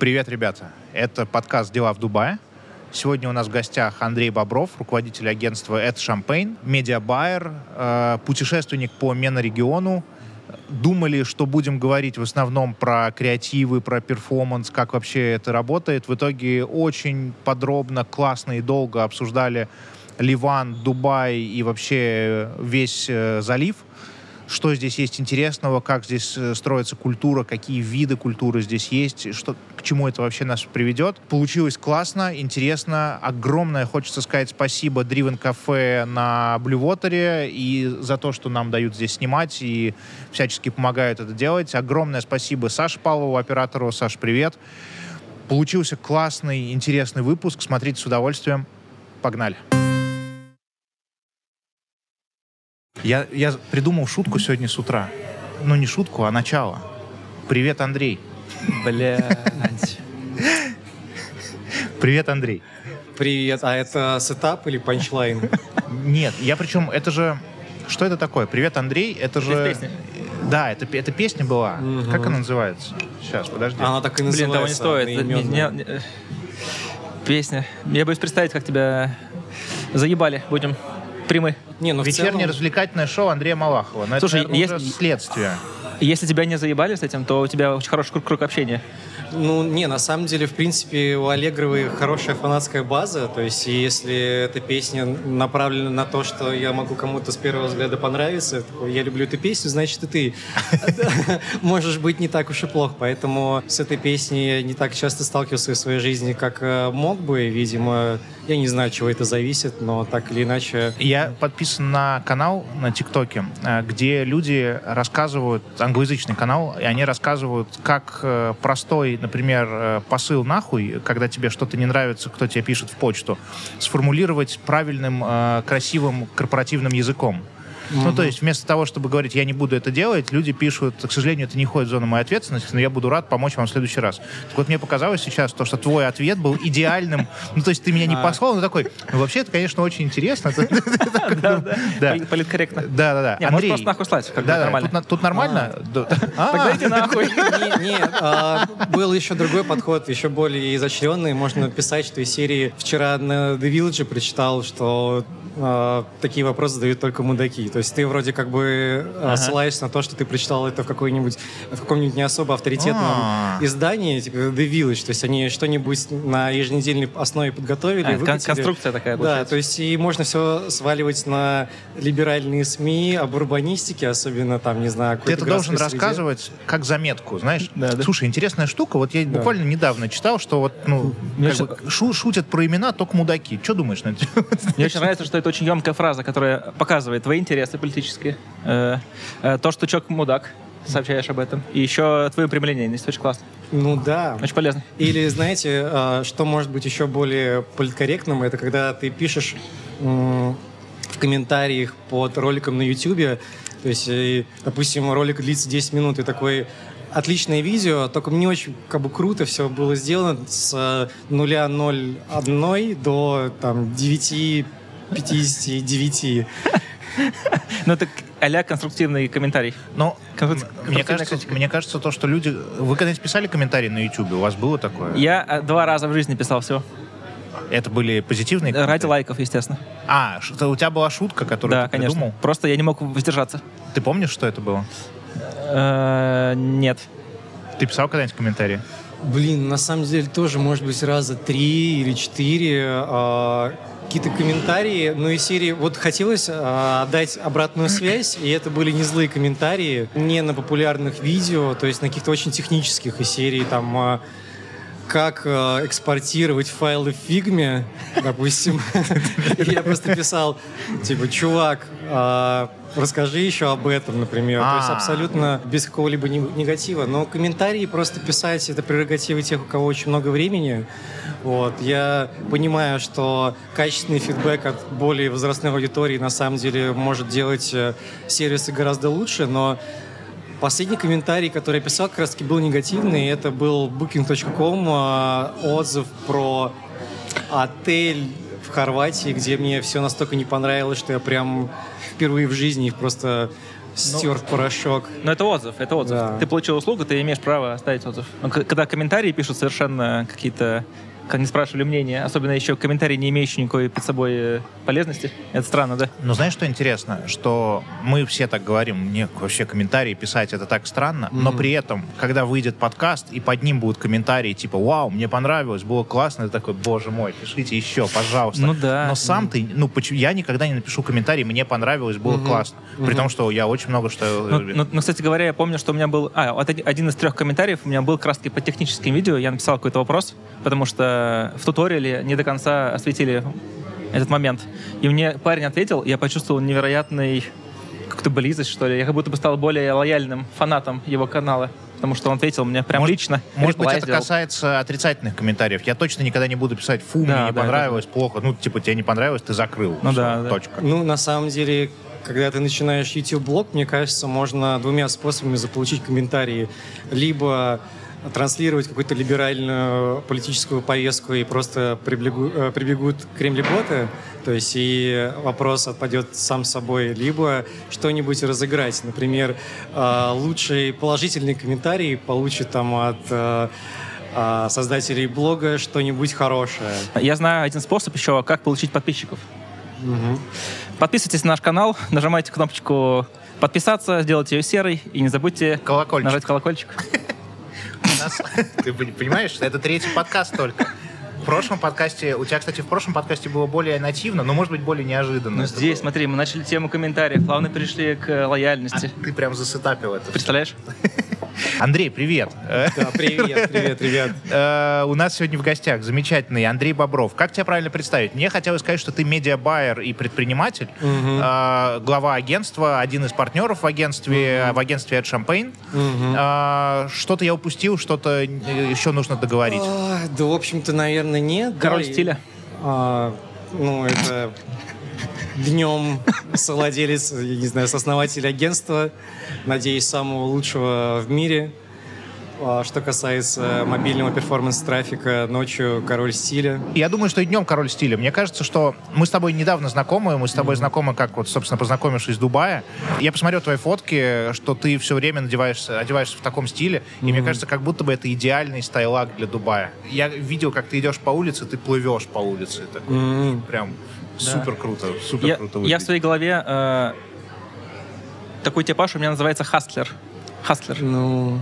Привет, ребята. Это подкаст «Дела в Дубае». Сегодня у нас в гостях Андрей Бобров, руководитель агентства «Это Champagne», медиабайер, э, путешественник по MENA-региону. Думали, что будем говорить в основном про креативы, про performance, как вообще это работает. В итоге очень подробно, классно и долго обсуждали Ливан, Дубай и вообще весь э, залив – что здесь есть интересного, как здесь э, строится культура, какие виды культуры здесь есть, что, к чему это вообще нас приведет. Получилось классно, интересно. Огромное хочется сказать спасибо Driven Cafe на Bluewaters и за то, что нам дают здесь снимать и всячески помогают это делать. Огромное спасибо Саше Павлову, оператору. Саш, привет. Получился классный, интересный выпуск. Смотрите с удовольствием. Погнали. Я, я придумал шутку сегодня с утра. Ну, не шутку, а начало. Привет, Андрей. Блядь. Привет, Андрей. Привет. А это setup или punchline? Нет, я причем, это же... Что это такое? Привет, Андрей, это же... Это песня. Да, это, это песня была. Мгм. Как она называется? Сейчас, подожди. Она так и Блин, того не называется. стоит. Не- не- э, Песня. Я боюсь представить, как тебя заебали. Будем прямы. Не, ну Вечернее целом- развлекательное шоу Андрея Малахова. Но Слушай, это, наверное, есть- уже следствие. Если тебя не заебали с этим, то у тебя очень хороший круг, круг общения. Ну, не, на самом деле, в принципе, у Аллегровой хорошая фанатская база. То есть, если эта песня направлена на то, что я могу кому-то с первого взгляда понравиться, такой, я люблю эту песню, значит, и ты можешь быть не так уж и плохо. Поэтому с этой песней я не так часто сталкивался в своей жизни, как э, мог бы. Видимо, я не знаю, от чего это зависит, но так или иначе... Я подписан на канал на ТикТоке, э, где люди рассказывают, англоязычный канал, и они рассказывают, как э, простой, например, э, посыл нахуй, когда тебе что-то не нравится, кто тебе пишет в почту, сформулировать правильным, красивым корпоративным языком. Ну, то есть, вместо того, чтобы говорить, я не буду это делать, люди пишут, к сожалению, это не входит в зону моей ответственности, но я буду рад помочь вам в следующий раз. Так вот, мне показалось сейчас то, что твой ответ был идеальным. Ну, то есть, ты меня не А. послал, но такой, ну, вообще, это, конечно, очень интересно. Да. Пол- Политкорректно. Да, да, да. Не, можешь просто нахуй слать, как Да, да. нормально. Тут нормально? Да. А, Тогда иди нахуй. Не- Нет, а, был еще другой подход, еще более изощренный. Можно написать, что из серии вчера на The Village прочитал, что а, такие вопросы задают только мудаки. То есть ты вроде как бы а, ссылаешься на то, что ты прочитал это в какой-нибудь в каком-нибудь не особо авторитетном А. издании, типа The Village. То есть они что-нибудь на еженедельной основе подготовили, А, выкатили. конструкция такая Да, получается. то есть и можно все сваливать на либеральные СМИ, об урбанистике, особенно там, не знаю, Ты это должен среде. рассказывать как заметку, знаешь? Да, да. Слушай, интересная штука. Вот я буквально недавно читал, что вот, ну, как бы шу- шутят про имена только мудаки. Что думаешь на это? Мне очень нравится, что это очень емкая фраза, которая показывает твои интересы политические. Э, э, То, что чок мудак, сообщаешь об этом. И еще твое прямолинейность. Очень классно. Ну да. Очень полезно. Или, знаете, а, что может быть еще более политкорректным, это когда ты пишешь в комментариях под роликом на YouTube, то есть, э, допустим, ролик длится 10 минут, и такой отличное видео, только мне очень как бы круто все было сделано с нуля 0,1 до там 9,59. Ну, это а конструктивный комментарий. Но Конструк- мне кажется, критика. мне кажется, то, что люди... Вы когда-нибудь писали комментарии на YouTube? У вас было такое? Я э, два раза в жизни писал всего. Это были позитивные Ради комментарии? лайков, естественно. А, что у тебя была шутка, которую Да, ты конечно. придумал? Просто я не мог воздержаться. Ты помнишь, что это было? Э, Нет. Ты писал когда-нибудь комментарии? Блин, на самом деле тоже, может быть, раза три или четыре а, какие-то комментарии, ну и серии, вот хотелось а, дать обратную связь, и это были не злые комментарии, не на популярных видео, то есть на каких-то очень технических из серии, там, а, как э, экспортировать файлы в фигме, допустим. И Я просто писал, типа, чувак, расскажи еще об этом, например. То есть А. абсолютно без какого-либо не- негатива. Но комментарии просто писать, это прерогатива тех, у кого очень много времени. Вот. Я понимаю, что качественный фидбэк от более возрастной аудитории на самом деле может делать э, сервисы гораздо лучше, но Последний комментарий, который я писал, как раз таки был негативный. Это был booking.com э, отзыв про отель в Хорватии, где мне все настолько не понравилось, что я прям впервые в жизни просто стер в порошок. Но это отзыв, это отзыв. Да. Ты получил услугу, ты имеешь право оставить отзыв. Но когда комментарии пишут совершенно какие-то как не спрашивали мнения, особенно еще комментарии, не имеющие никакой под собой э, полезности. Это странно, да? Но знаешь, что интересно? Что мы все так говорим, мне вообще комментарии писать это так странно, но при этом, когда выйдет подкаст, и под ним будут комментарии типа «Вау, мне понравилось, было классно», ты такой «Боже мой, пишите еще, пожалуйста». Ну да. Но сам ты, ну, почему, я никогда не напишу комментарий «Мне понравилось, было классно». При том, что я очень много что... Ну, ну, ну, кстати говоря, я помню, что у меня был... А, вот один, из трех комментариев у меня был как по техническим видео. Я написал какой-то вопрос, потому что в туториале не до конца осветили этот момент. И мне парень ответил, я почувствовал невероятный какую-то близость, что ли. Я как будто бы стал более лояльным фанатом его канала. Потому что он ответил мне прям Может- лично. Может быть, это сделал. касается отрицательных комментариев. Я точно никогда не буду писать «Фу, Да, мне не да, понравилось, плохо». Ну, типа, тебе не понравилось, ты закрыл. Ну да, да. Точка. Ну, на самом деле, когда ты начинаешь YouTube-блог, мне кажется, можно двумя способами заполучить комментарии. Либо транслировать какую-то либеральную политическую повестку и просто приблегу- э, прибегут кремлеботы, то есть и вопрос отпадет сам собой, либо что-нибудь разыграть. Например, э, лучший положительный комментарий получит там от э, создателей блога что-нибудь хорошее. Я знаю один способ еще, как получить подписчиков. Подписывайтесь на наш канал, нажимайте кнопочку подписаться, сделайте ее серой и не забудьте Колокольчик. нажать колокольчик. Нас- Ты пон- понимаешь, это третий подкаст только. В прошлом подкасте, у тебя, кстати, в прошлом подкасте было более нативно, но, может быть, более неожиданно. Ну здесь, было. смотри, мы начали тему комментариев, плавно перешли к э, А лояльности. ты прям засетапил это. Представляешь? Андрей, привет. Да, привет, привет, ребят. э, У нас сегодня в гостях замечательный Андрей Бобров. Как тебя правильно представить? Мне хотелось сказать, что ты медиабайер и предприниматель, э, глава агентства, один из партнеров в агентстве, в агентстве Ed Champagne. Что-то я упустил, что-то еще нужно договорить. А, Да, в общем-то, наверное, нет. Король Да, и- стиля. А, ну, это днем совладелец, я не знаю, сооснователь агентства, надеюсь, самого лучшего в мире. А Что касается мобильного performance -трафика, ночью король стиля. Я думаю, что и днем король стиля. Мне кажется, что мы с тобой недавно знакомы, мы с тобой знакомы, как вот, собственно, познакомившись в Дубае. Я посмотрел твои фотки, что ты все время надеваешься, одеваешься в таком стиле, и мне кажется, как будто бы это идеальный стайлак для Дубая. Я видел, как ты идешь по улице, ты плывешь по улице. Такой, М. Прям супер круто, супер Я, круто я в выглядит. своей голове э, такой типаж у меня называется хастлер. Хастлер. Ну,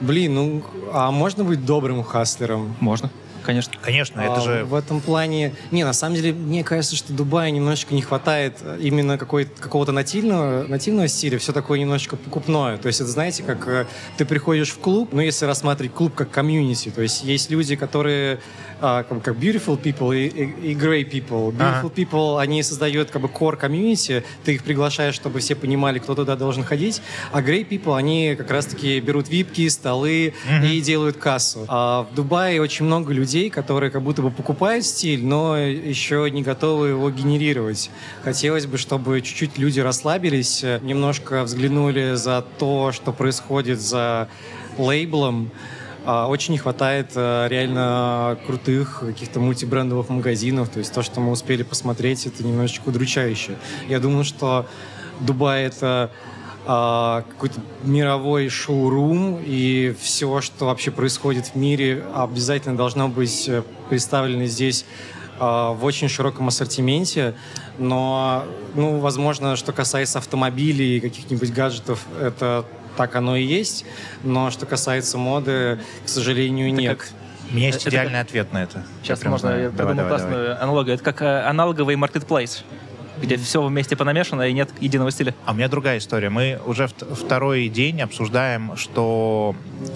блин, ну, а можно быть добрым хаслером? Можно, конечно. Конечно, это А, же... В этом плане... Не, на самом деле, мне кажется, что Дубая немножечко не хватает именно какой какого-то нативного, нативного стиля, все такое немножечко покупное. То есть это, знаете, как э, ты приходишь в клуб, ну, если рассматривать клуб как комьюнити, то есть есть люди, которые а, как, как beautiful people и, и, и grey people. Beautiful Ага. people, они создают как бы core комьюнити, ты их приглашаешь, чтобы все понимали, кто туда должен ходить, а grey people, они как раз-таки берут випки, столы и делают кассу. А в Дубае очень много людей, которые как будто бы покупают стиль, но еще не готовы его генерировать. Хотелось бы, чтобы чуть-чуть люди расслабились, немножко взглянули за то, что происходит за лейблом, Очень не хватает э, реально крутых каких-то мультибрендовых магазинов. То есть то, что мы успели посмотреть, это немножечко удручающе. Я думаю, что Дубай — это а, какой-то мировой шоурум, и все, что вообще происходит в мире, обязательно должно быть э, представлено здесь а, в очень широком ассортименте, но, ну, возможно, что касается автомобилей и каких-нибудь гаджетов, это так оно и есть, но что касается моды, к сожалению, нет. как- У меня есть это идеальный ответ на это. Сейчас Я прям можно, знаю. я Давай, придумал давай, давай. классную аналогию. Это как э, аналоговый маркетплейс, где все вместе понамешано и нет единого стиля. А у меня другая история. Мы уже вт- второй день обсуждаем, что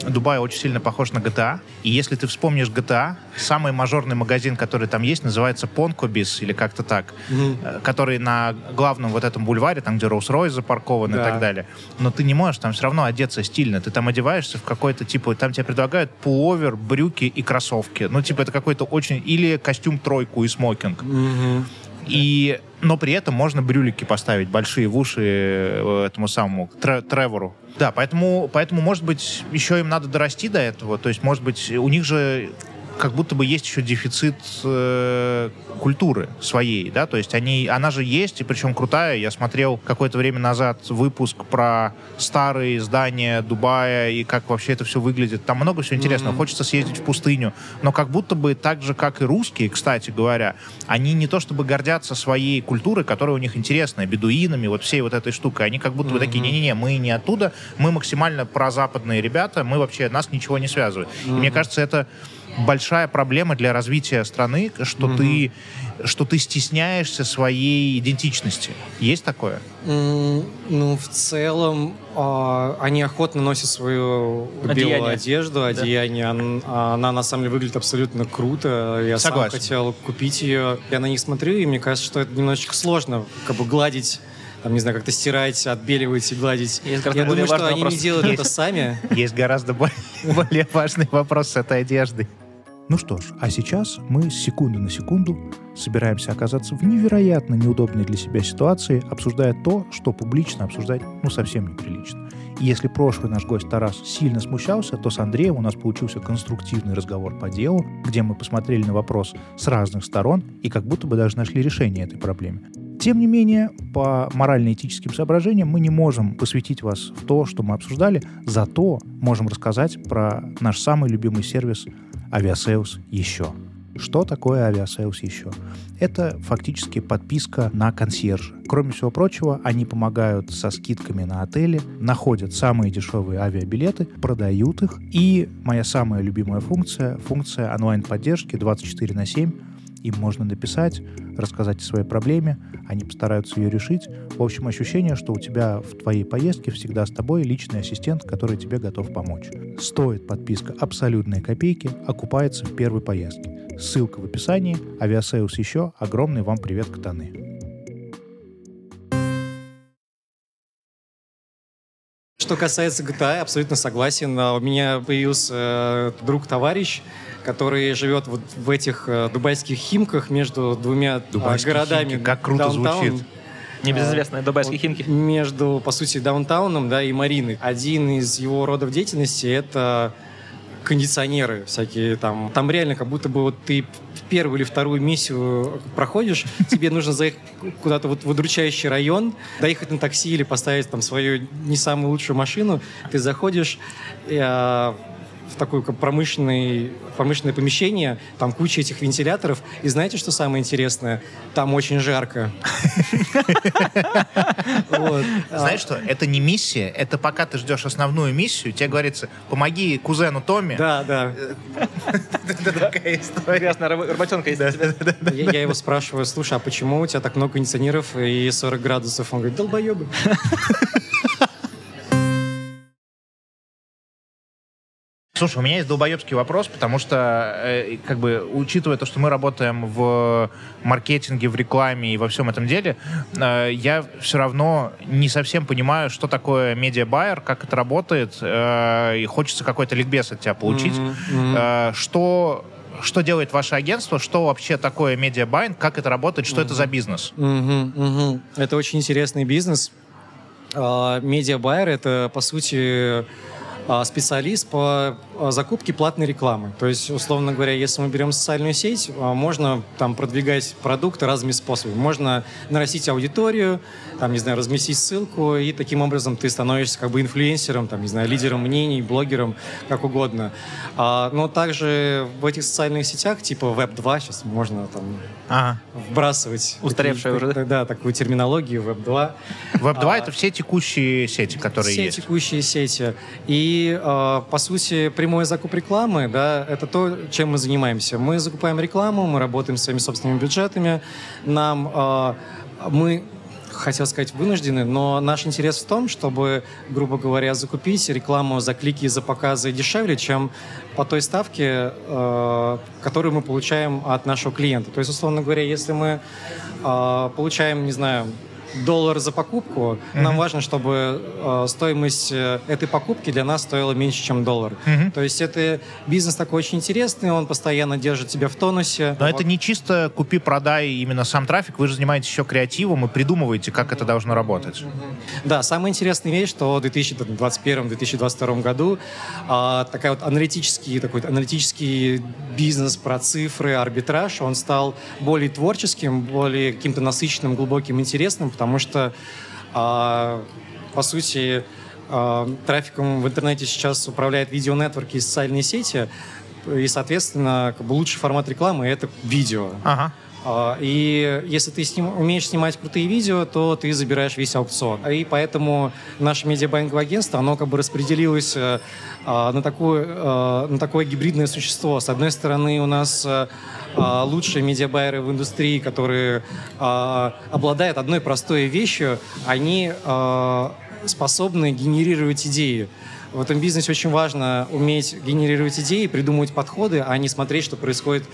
Дубай очень сильно похож на GTA. И если ты вспомнишь GTA, самый мажорный магазин, который там есть, называется Понкобис или как-то так, э, который на главном вот этом бульваре, там, где Rolls-Royce запаркован и Да. так далее. Но ты не можешь там все равно одеться стильно. Ты там одеваешься в какой-то, типа, там тебе предлагают пуловер, брюки и кроссовки. Ну, типа, это какой-то очень... Или костюм тройку и смокинг. Мгм. И, но при этом можно брюлики поставить большие в уши э, этому самому Тре- Тревору. Да, поэтому, поэтому, может быть, еще им надо дорасти до этого. То есть, может быть, у них же как будто бы есть еще дефицит э, культуры своей, да, то есть они, она же есть, и причем крутая. Я смотрел какое-то время назад выпуск про старые здания Дубая и как вообще это все выглядит. Там много всего интересного. Mm-hmm. Хочется съездить в пустыню, но как будто бы так же, как и русские, кстати говоря, они не то чтобы гордятся своей культурой, которая у них интересная, бедуинами, вот всей вот этой штукой. Они как будто mm-hmm. бы такие, не-не-не, мы не оттуда, мы максимально прозападные ребята, мы вообще, нас ничего не связывает. Mm-hmm. И мне кажется, это большая проблема для развития страны, что mm-hmm. ты что ты стесняешься своей идентичности. Есть такое? Mm, ну, в целом, э, они охотно носят свою одеяние. белую одежду, одеяние. Да. Она, она, на самом деле, выглядит абсолютно круто. Я Согласен. сам хотел купить ее. Я на них смотрю, и мне кажется, что это немножечко сложно, как бы гладить там, не знаю, как-то стирать, отбеливать и гладить. Есть Я думаю, что они вопрос. не делают есть, это сами. Есть гораздо более, более важный вопрос с этой одеждой. Ну что ж, а сейчас мы с секунды на секунду собираемся оказаться в невероятно неудобной для себя ситуации, обсуждая то, что публично обсуждать ну совсем неприлично. И если прошлый наш гость Тарас сильно смущался, то с Андреем у нас получился конструктивный разговор по делу, где мы посмотрели на вопрос с разных сторон и как будто бы даже нашли решение этой проблеме. Тем не менее, по морально-этическим соображениям мы не можем посвятить вас в то, что мы обсуждали, зато можем рассказать про наш самый любимый сервис Aviasales еще. Что такое Aviasales еще? Это фактически подписка на консьержа. Кроме всего прочего, они помогают со скидками на отели, находят самые дешевые авиабилеты, продают их. И моя самая любимая функция, функция онлайн-поддержки 24 на 7, им можно написать, рассказать о своей проблеме, они постараются ее решить. В общем, ощущение, что у тебя в твоей поездке всегда с тобой личный ассистент, который тебе готов помочь. Стоит подписка абсолютные копейки, окупается в первой поездке. Ссылка в описании. Авиасейлс еще. Огромный вам привет, Катаны. Что касается GTA, абсолютно согласен. У меня появился э, друг-товарищ, который живет вот в этих э, дубайских химках между двумя э, Дубайские городами. Химки, как круто даунтаун, звучит. Небезызвестные дубайские вот химки. Между, по сути, даунтауном да, и Мариной. Один из его родов деятельности — это кондиционеры всякие там. Там реально как будто бы вот ты первую или вторую миссию проходишь, тебе нужно заехать куда-то вот в удручающий район, доехать на такси или поставить там свою не самую лучшую машину, ты заходишь, и, а, в такое промышленное, промышленное помещение, там куча этих вентиляторов. И знаете, что самое интересное? Там очень жарко. Знаешь что? Это не миссия, это пока ты ждешь основную миссию, тебе говорится, помоги кузену Томми. Да, да. Это такая история. Ясно, работенка есть. Я его спрашиваю, слушай, а почему у тебя так много кондиционеров и 40 градусов? Он говорит, долбоебы. Слушай, у меня есть долбоебский вопрос, потому что, э, как бы, учитывая то, что мы работаем в маркетинге, в рекламе и во всем этом деле, э, я все равно не совсем понимаю, что такое медиабайер, как это работает, э, и хочется какой-то ликбез от тебя получить. Mm-hmm. Mm-hmm. Э, что что делает ваше агентство, что вообще такое медиабайн, как это работает, что mm-hmm. это за бизнес? Mm-hmm. Mm-hmm. Это очень интересный бизнес. Медиабайер uh, — это, по сути, а, специалист по а, закупке платной рекламы. То есть, условно говоря, если мы берем социальную сеть, а, можно там продвигать продукты разными способами. Можно нарастить аудиторию, там, не знаю, разместить ссылку, и таким образом ты становишься как бы инфлюенсером, там, не знаю, лидером мнений, блогером, как угодно. Но также в этих социальных сетях, типа Web2, сейчас можно там ага. вбрасывать... Устаревшая уже, да? Да, такую терминологию Web2. Web2 а, — это все текущие сети, которые все есть. Все текущие сети. И э, по сути, прямой закуп рекламы, да, это то, чем мы занимаемся. Мы закупаем рекламу, мы работаем своими собственными бюджетами. Нам э, мы хотел сказать, вынуждены, но наш интерес в том, чтобы, грубо говоря, закупить рекламу за клики и за показы дешевле, чем по той ставке, э, которую мы получаем от нашего клиента. То есть, условно говоря, если мы э, получаем, не знаю, доллар за покупку, mm-hmm. нам важно, чтобы э, стоимость э, этой покупки для нас стоила меньше, чем доллар. Mm-hmm. То есть это бизнес такой очень интересный, он постоянно держит тебя в тонусе. Но вот. это не чисто купи-продай именно сам трафик, вы же занимаетесь еще креативом и придумываете, как это должно работать. Mm-hmm. Да, самая интересная вещь, что в 2021-2022 году э, такая вот аналитический, такой аналитический бизнес про цифры, арбитраж, он стал более творческим, более каким-то насыщенным, глубоким, интересным, потому что, э, по сути, э, трафиком в интернете сейчас управляет видеонетворки и социальные сети, и, соответственно, как бы лучший формат рекламы — это видео. Ага. И если ты сним, умеешь снимать крутые видео, то ты забираешь весь аукцион. И поэтому наше медиабанковое агентство, оно как бы распределилось э, на, такое, э, на такое гибридное существо. С одной стороны, у нас э, лучшие медиабайеры в индустрии, которые обладают одной простой вещью, они способны генерировать идеи. В этом бизнесе очень важно уметь генерировать идеи, придумывать подходы, а не смотреть, что происходит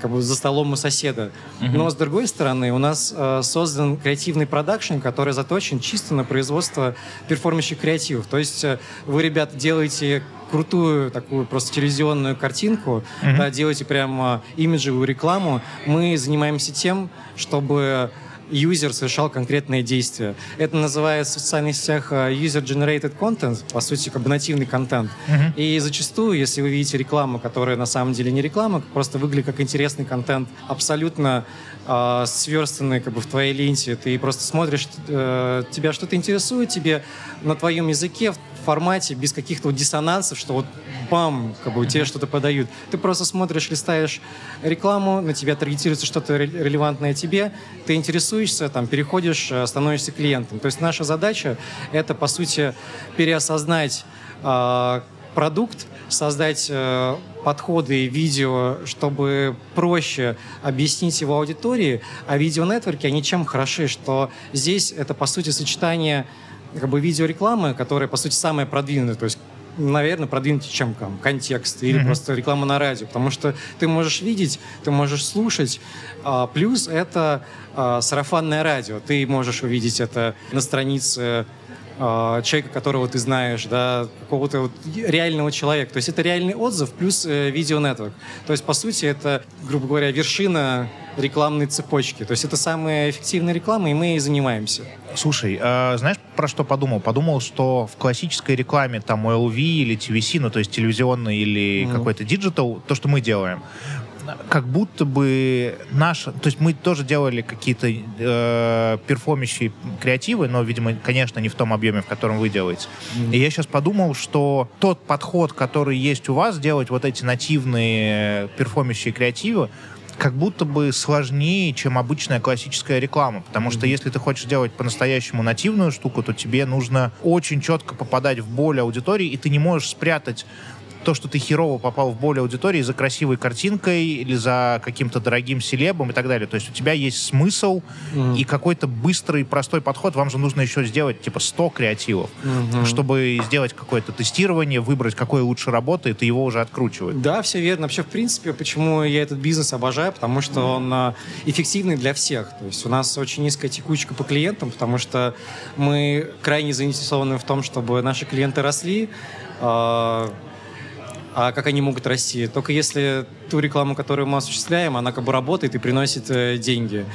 как бы за столом у соседа. Uh-huh. Но с другой стороны, у нас э, создан креативный продакшн, который заточен чисто на производство перформящих креативов. То есть э, вы, ребята, делаете крутую такую просто телевизионную картинку, uh-huh. да, делаете прямо имиджевую рекламу. Мы занимаемся тем, чтобы юзер совершал конкретные действия. Это называется в социальных сетях э, user-generated content, по сути, как бы нативный контент. Uh-huh. И зачастую, если вы видите рекламу, которая на самом деле не реклама, просто выглядит как интересный контент, абсолютно э, сверстанный как бы в твоей ленте, ты просто смотришь, э, тебя что-то интересует, тебе на твоем языке, формате, без каких-то вот диссонансов, что вот бам, как бы тебе что-то подают. Ты просто смотришь, листаешь рекламу, на тебя таргетируется что-то релевантное тебе, ты интересуешься, там, переходишь, э, становишься клиентом. То есть наша задача — это, по сути, переосознать э, продукт, создать э, подходы и видео, чтобы проще объяснить его аудитории, а видеонетворки, они чем хороши, что здесь это, по сути, сочетание как бы видеорекламы, которая, по сути, самая продвинутая, то есть наверное, продвинутее, чем там, контекст или mm-hmm. просто реклама на радио, потому что ты можешь видеть, ты можешь слушать, а, плюс это а, сарафанное радио, ты можешь увидеть это на странице а, человека, которого ты знаешь, да, какого-то вот реального человека. То есть это реальный отзыв плюс э, видеонетворк. То есть, по сути, это, грубо говоря, вершина рекламной цепочки. То есть это самая эффективная реклама, и мы ей занимаемся. Слушай, э, знаешь, про что подумал? Подумал, что в классической рекламе, там, OLV или TVC, ну, то есть телевизионный или mm-hmm. какой-то диджитал, то, что мы делаем, как будто бы наша... То есть мы тоже делали какие-то э, перформящие креативы, но, видимо, конечно, не в том объеме, в котором вы делаете. Mm-hmm. И я сейчас подумал, что тот подход, который есть у вас, делать вот эти нативные перформящие креативы, как будто бы сложнее, чем обычная классическая реклама. Потому что если ты хочешь делать по-настоящему нативную штуку, то тебе нужно очень четко попадать в боль аудитории, и ты не можешь спрятать то, что ты херово попал в более аудитории за красивой картинкой или за каким-то дорогим селебом и так далее. То есть у тебя есть смысл mm-hmm. и какой-то быстрый, простой подход. Вам же нужно еще сделать типа 100 креативов, mm-hmm. чтобы сделать какое-то тестирование, выбрать, какое лучше работает, и его уже откручивать. Да, все верно. Вообще, в принципе, почему я этот бизнес обожаю, потому что mm-hmm. он а, эффективный для всех. То есть у нас очень низкая текучка по клиентам, потому что мы крайне заинтересованы в том, чтобы наши клиенты росли, а, а как они могут расти? Только если ту рекламу, которую мы осуществляем, она как бы работает и приносит э, деньги.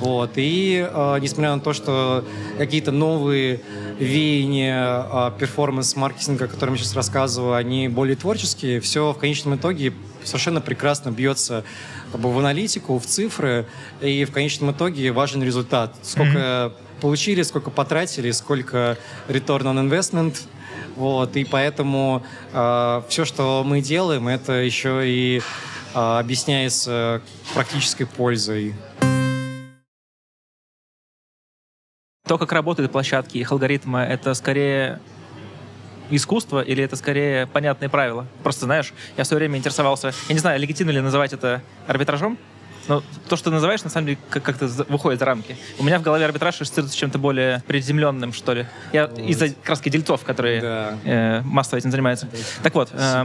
Вот. И э, несмотря на то, что какие-то новые веяния э, перформанс-маркетинга, о котором я сейчас рассказываю, они более творческие, все в конечном итоге совершенно прекрасно бьется как бы, в аналитику, в цифры, и в конечном итоге важен результат. Сколько mm-hmm. получили, сколько потратили, сколько return on investment – вот, и поэтому э, все, что мы делаем, это еще и э, объясняется практической пользой. То, как работают площадки, их алгоритмы, это скорее искусство или это скорее понятные правила? Просто, знаешь, я в свое время интересовался, я не знаю, легитимно ли называть это арбитражом, Но то, что ты называешь, на самом деле как- как-то выходит за рамки. У меня в голове арбитраж ассоциируется с чем-то более приземленным, что ли. Я из-за краски дельцов, которые Да. э, массово этим занимаются. Так вот, э,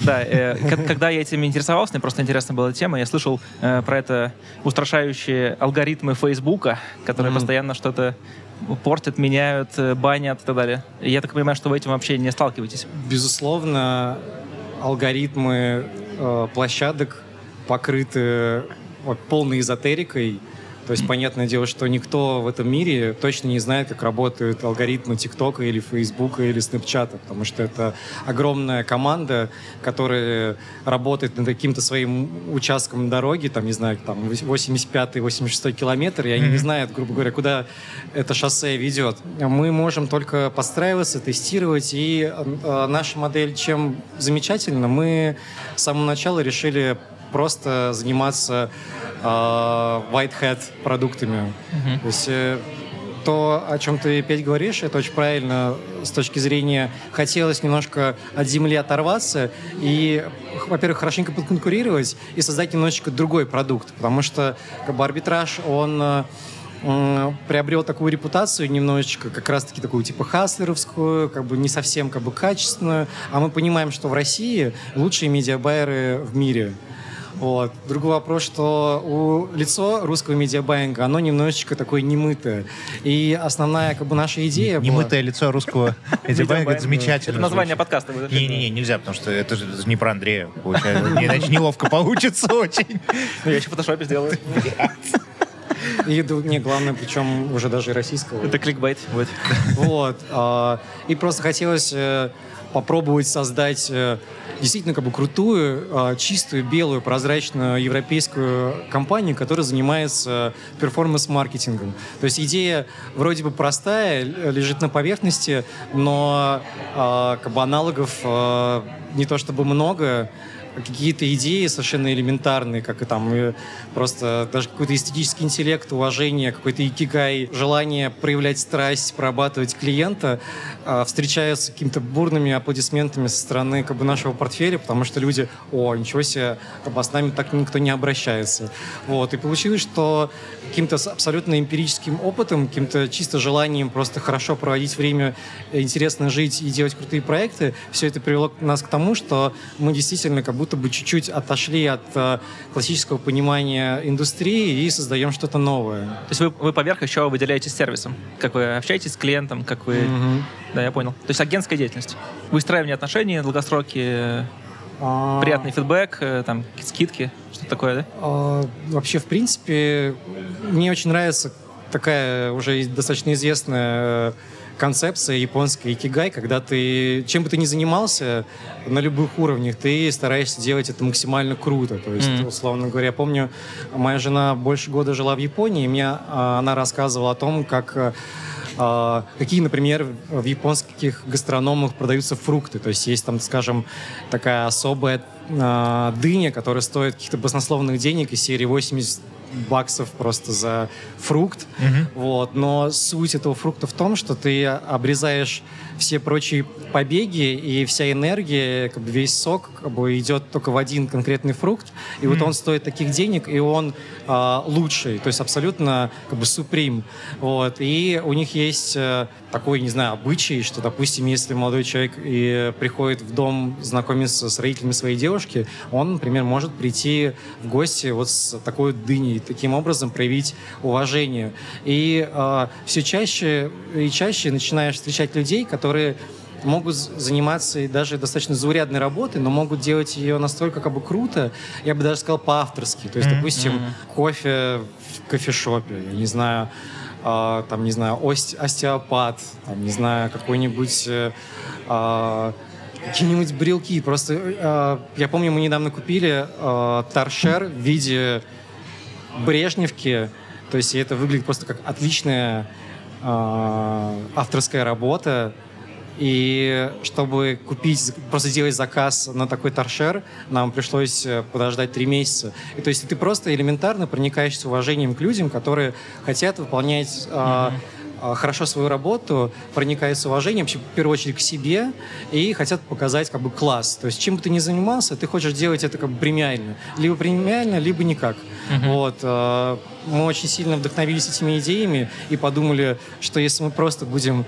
да, э, когда я этим интересовался, мне просто интересна была тема, я слышал э, про это устрашающие алгоритмы Фейсбука, которые Мгм. постоянно что-то портят, меняют, э, банят и так далее. И я так понимаю, что вы этим вообще не сталкиваетесь. Безусловно, алгоритмы э, площадок покрыты вот, полной эзотерикой. То есть, понятное дело, что никто в этом мире точно не знает, как работают алгоритмы ТикТока или Фейсбука или Снэпчата, потому что это огромная команда, которая работает над каким-то своим участком дороги, там, не знаю, там, 85-86 километр, и они не знают, грубо говоря, куда это шоссе ведет. Мы можем только подстраиваться, тестировать, и э, наша модель чем замечательна, мы с самого начала решили просто заниматься э, white hat продуктами. То есть э, то, о чем ты, Петь, говоришь, это очень правильно с точки зрения хотелось немножко от земли оторваться и, во-первых, хорошенько подконкурировать и создать немножечко другой продукт, потому что как бы, арбитраж, он э, приобрел такую репутацию немножечко, как раз-таки такую типа хаслеровскую, как бы не совсем как бы качественную, а мы понимаем, что в России лучшие медиабайеры в мире. Вот. Другой вопрос, что у лицо русского медиабайинга, оно немножечко такое немытое. И основная как бы наша идея была- Немытое лицо русского медиабайинга, это замечательно. Это название подкаста. Не-не-не, нельзя, потому что это же не про Андрея, получается. Иначе неловко получится очень. Ну, я еще в фотошопе сделаю. И, не, главное, причем уже даже и российского. Это кликбейт будет. Вот. а, И просто хотелось э, попробовать создать э, действительно как бы крутую, а, чистую, белую, прозрачную европейскую компанию, которая занимается перформанс-маркетингом. То есть идея вроде бы простая, лежит на поверхности, но а, как бы аналогов а, не то чтобы много, какие-то идеи совершенно элементарные, как и там просто даже какой-то эстетический интеллект, уважение, какой-то икигай, желание проявлять страсть, прорабатывать клиента, э, встречаются какими-то бурными аплодисментами со стороны как бы, нашего портфеля, потому что люди, о, ничего себе, как бы, а с нами так никто не обращается. Вот. И получилось, что каким-то абсолютно эмпирическим опытом, каким-то чисто желанием просто хорошо проводить время, интересно жить и делать крутые проекты, все это привело нас к тому, что мы действительно как будто бы чуть-чуть отошли от э, классического понимания индустрии и создаем что-то новое. То есть вы, вы поверх еще выделяетесь сервисом. Как вы общаетесь с клиентом, как вы... Мгм. Да, я понял. То есть агентская деятельность. Выстраивание отношений, долгосроки, э, А, приятный фидбэк, э, там, скидки, что-то такое, да? А, Вообще, в принципе, мне очень нравится такая уже достаточно известная э, концепция японская икигай, когда ты, чем бы ты ни занимался, на любых уровнях, ты стараешься делать это максимально круто. То есть, Мгм. условно говоря, я помню, моя жена больше года жила в Японии, и мне а, она рассказывала о том, как а, какие, например, в японских гастрономах продаются фрукты. То есть есть там, скажем, такая особая а, дыня, которая стоит каких-то баснословных денег из серии 80 баксов просто за фрукт. Вот. Но суть этого фрукта в том, что ты обрезаешь все прочие побеги, и вся энергия, как бы весь сок как бы идет только в один конкретный фрукт. И вот он стоит таких денег, и он а, лучший, то есть абсолютно как бы суприм. Вот. И у них есть э, такой, не знаю, обычай, что, допустим, если молодой человек и приходит в дом знакомиться с родителями своей девушки, он, например, может прийти в гости вот с такой дыней, таким образом проявить уважение. И все чаще и чаще начинаешь встречать людей, которые могут заниматься и даже достаточно заурядной работой, но могут делать ее настолько как бы круто, я бы даже сказал по-авторски. То есть, допустим, кофе в кофешопе, я не знаю, а, там, не знаю, ост- остеопат, там, не знаю, какой-нибудь э, а, какие-нибудь брелки. Просто э, я помню, мы недавно купили э, торшер в виде брежневки. То есть это выглядит просто как отличная э, авторская работа. И чтобы купить, просто сделать заказ на такой торшер, нам пришлось э, подождать три месяца. И то есть ты просто элементарно проникаешься уважением к людям, которые хотят выполнять а, хорошо свою работу, проникают с уважением, в первую очередь к себе, и хотят показать как бы класс. То есть чем бы ты ни занимался, ты хочешь делать это как бы премиально. Либо премиально, либо никак. Uh-huh. Вот. А, мы очень сильно вдохновились этими идеями и подумали, что если мы просто будем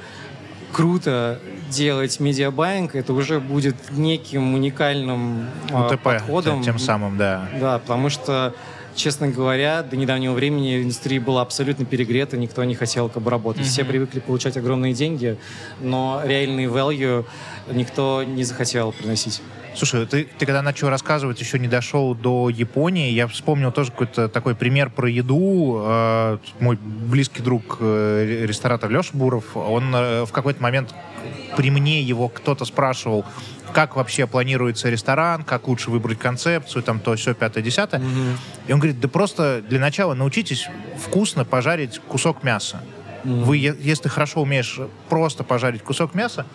круто делать медиабайинг, это уже будет неким уникальным УТП, подходом. Тем самым, да. Да, потому что честно говоря, до недавнего времени индустрия была абсолютно перегрета, никто не хотел как бы работать. Mm-hmm. Все привыкли получать огромные деньги, но реальный value никто не захотел приносить. Слушай, ты, ты когда начал рассказывать, еще не дошел до Японии, я вспомнил тоже какой-то такой пример про еду. Э, мой близкий друг, э, ресторатор Леша Буров, он э, в какой-то момент при мне его кто-то спрашивал, как вообще планируется ресторан, как лучше выбрать концепцию, там то, все, пятое, десятое. Mm-hmm. И он говорит, да просто для начала научитесь вкусно пожарить кусок мяса. Mm-hmm. Вы, если хорошо умеешь просто пожарить кусок мяса,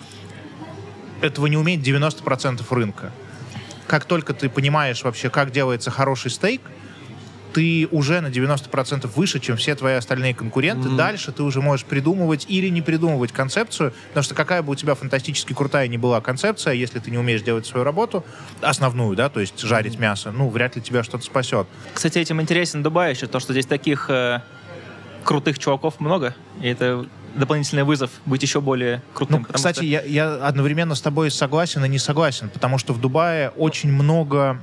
этого не умеет 90% рынка. Как только ты понимаешь вообще, как делается хороший стейк, ты уже на 90% выше, чем все твои остальные конкуренты. Mm-hmm. Дальше ты уже можешь придумывать или не придумывать концепцию, потому что какая бы у тебя фантастически крутая не была концепция, если ты не умеешь делать свою работу, основную, да, то есть жарить mm-hmm. мясо, ну, вряд ли тебя что-то спасет. Кстати, этим интересен Дубай еще, то, что здесь таких э, крутых чуваков много, и это дополнительный вызов быть еще более крутым. Ну, кстати, что... я, я одновременно с тобой согласен и не согласен, потому что в Дубае очень много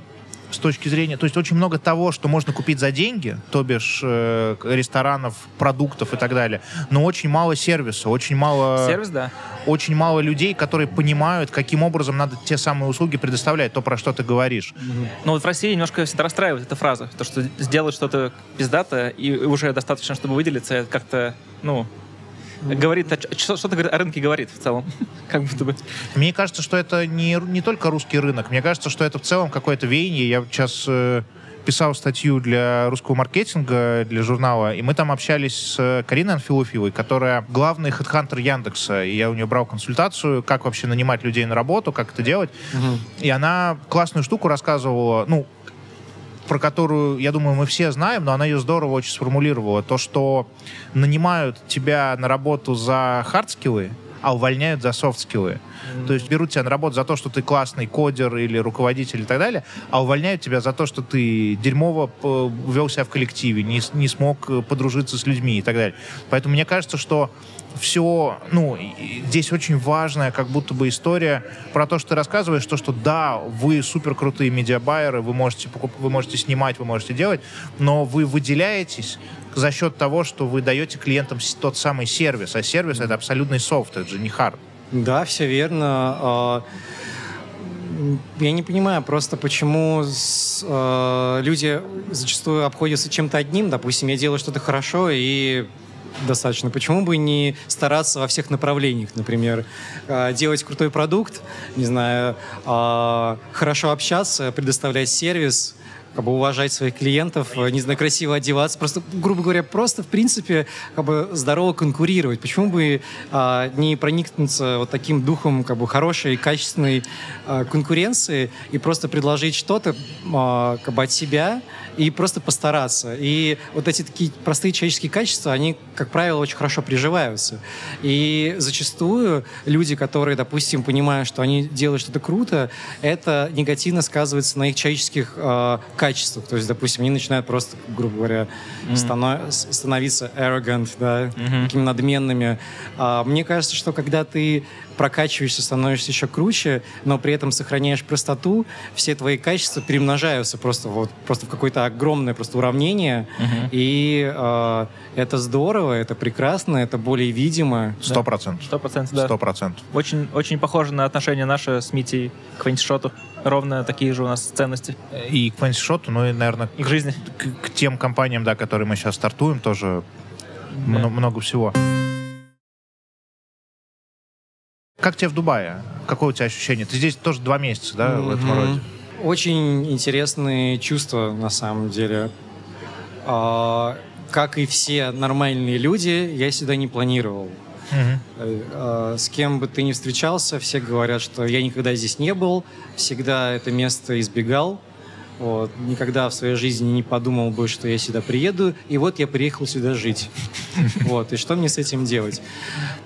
с точки зрения... То есть очень много того, что можно купить за деньги, то бишь э, ресторанов, продуктов и так далее, но очень мало сервиса, очень мало... Сервис, да. Очень мало людей, которые понимают, каким образом надо те самые услуги предоставлять, то, про что ты говоришь. Mm-hmm. Ну вот в России немножко всегда расстраивает эта фраза, то, что сделать что-то пиздато и уже достаточно, чтобы выделиться, это как-то, ну, говорит, что, что о рынке говорит в целом? как будто бы. Мне кажется, что это не, не только русский рынок. Мне кажется, что это в целом какое-то веяние. Я сейчас э, писал статью для русского маркетинга, для журнала, и мы там общались с Кариной Анфилофьевой, которая главный хедхантер Яндекса, и я у нее брал консультацию, как вообще нанимать людей на работу, как это делать. Угу. И она классную штуку рассказывала, ну, про которую, я думаю, мы все знаем, но она ее здорово очень сформулировала. То, что нанимают тебя на работу за хардскиллы, а увольняют за софт-скиллы. Mm-hmm. То есть берут тебя на работу за то, что ты классный кодер или руководитель и так далее, а увольняют тебя за то, что ты дерьмово вел себя в коллективе, не, не смог подружиться с людьми и так далее. Поэтому мне кажется, что все, ну, здесь очень важная как будто бы история про то, что ты рассказываешь, то, что да, вы супер крутые медиабайеры, вы можете, покуп, вы можете снимать, вы можете делать, но вы выделяетесь за счет того, что вы даете клиентам тот самый сервис, а сервис — это абсолютный софт, это же не хард. Да, все верно. А, я не понимаю просто, почему э, люди зачастую обходятся чем-то одним. Допустим, я делаю что-то хорошо, и достаточно. Почему бы не стараться во всех направлениях, например, а, делать крутой продукт, не знаю, а, хорошо общаться, предоставлять сервис, как бы уважать своих клиентов, не знаю, красиво одеваться, просто, грубо говоря, просто, в принципе, как бы здорово конкурировать. Почему бы не проникнуться вот таким духом как бы хорошей, качественной конкуренции и просто предложить что-то как бы от себя, и просто постараться. И вот эти такие простые человеческие качества, они, как правило, очень хорошо приживаются. И зачастую люди, которые, допустим, понимают, что они делают что-то круто, это негативно сказывается на их человеческих э, качествах. То есть, допустим, они начинают просто, грубо говоря, mm-hmm. станов- становиться arrogant, да, mm-hmm. такими надменными. А, мне кажется, что когда ты прокачиваешься, становишься еще круче, но при этом сохраняешь простоту, все твои качества перемножаются просто вот просто в какое-то огромное просто уравнение, угу. и э, это здорово, это прекрасно, это более видимо. Сто процентов. Сто процентов, да. Сто процентов. Очень, очень похоже на отношения наши с Митей к фэнтишоту. Ровно такие же у нас ценности. И к фэнтишоту, ну и, наверное, и к жизни. К, к тем компаниям, да, которые мы сейчас стартуем, тоже да. много всего. Как тебе в Дубае? Какое у тебя ощущение? Ты здесь тоже два месяца, да, mm-hmm. в этом роде? Очень интересные чувства, на самом деле. А, как и все нормальные люди, я сюда не планировал. Uh-huh. С кем бы ты ни встречался, все говорят, что я никогда здесь не был, всегда это место избегал. Вот. Никогда в своей жизни не подумал бы, что я сюда приеду, и вот я приехал сюда жить. Вот. И что мне с этим делать?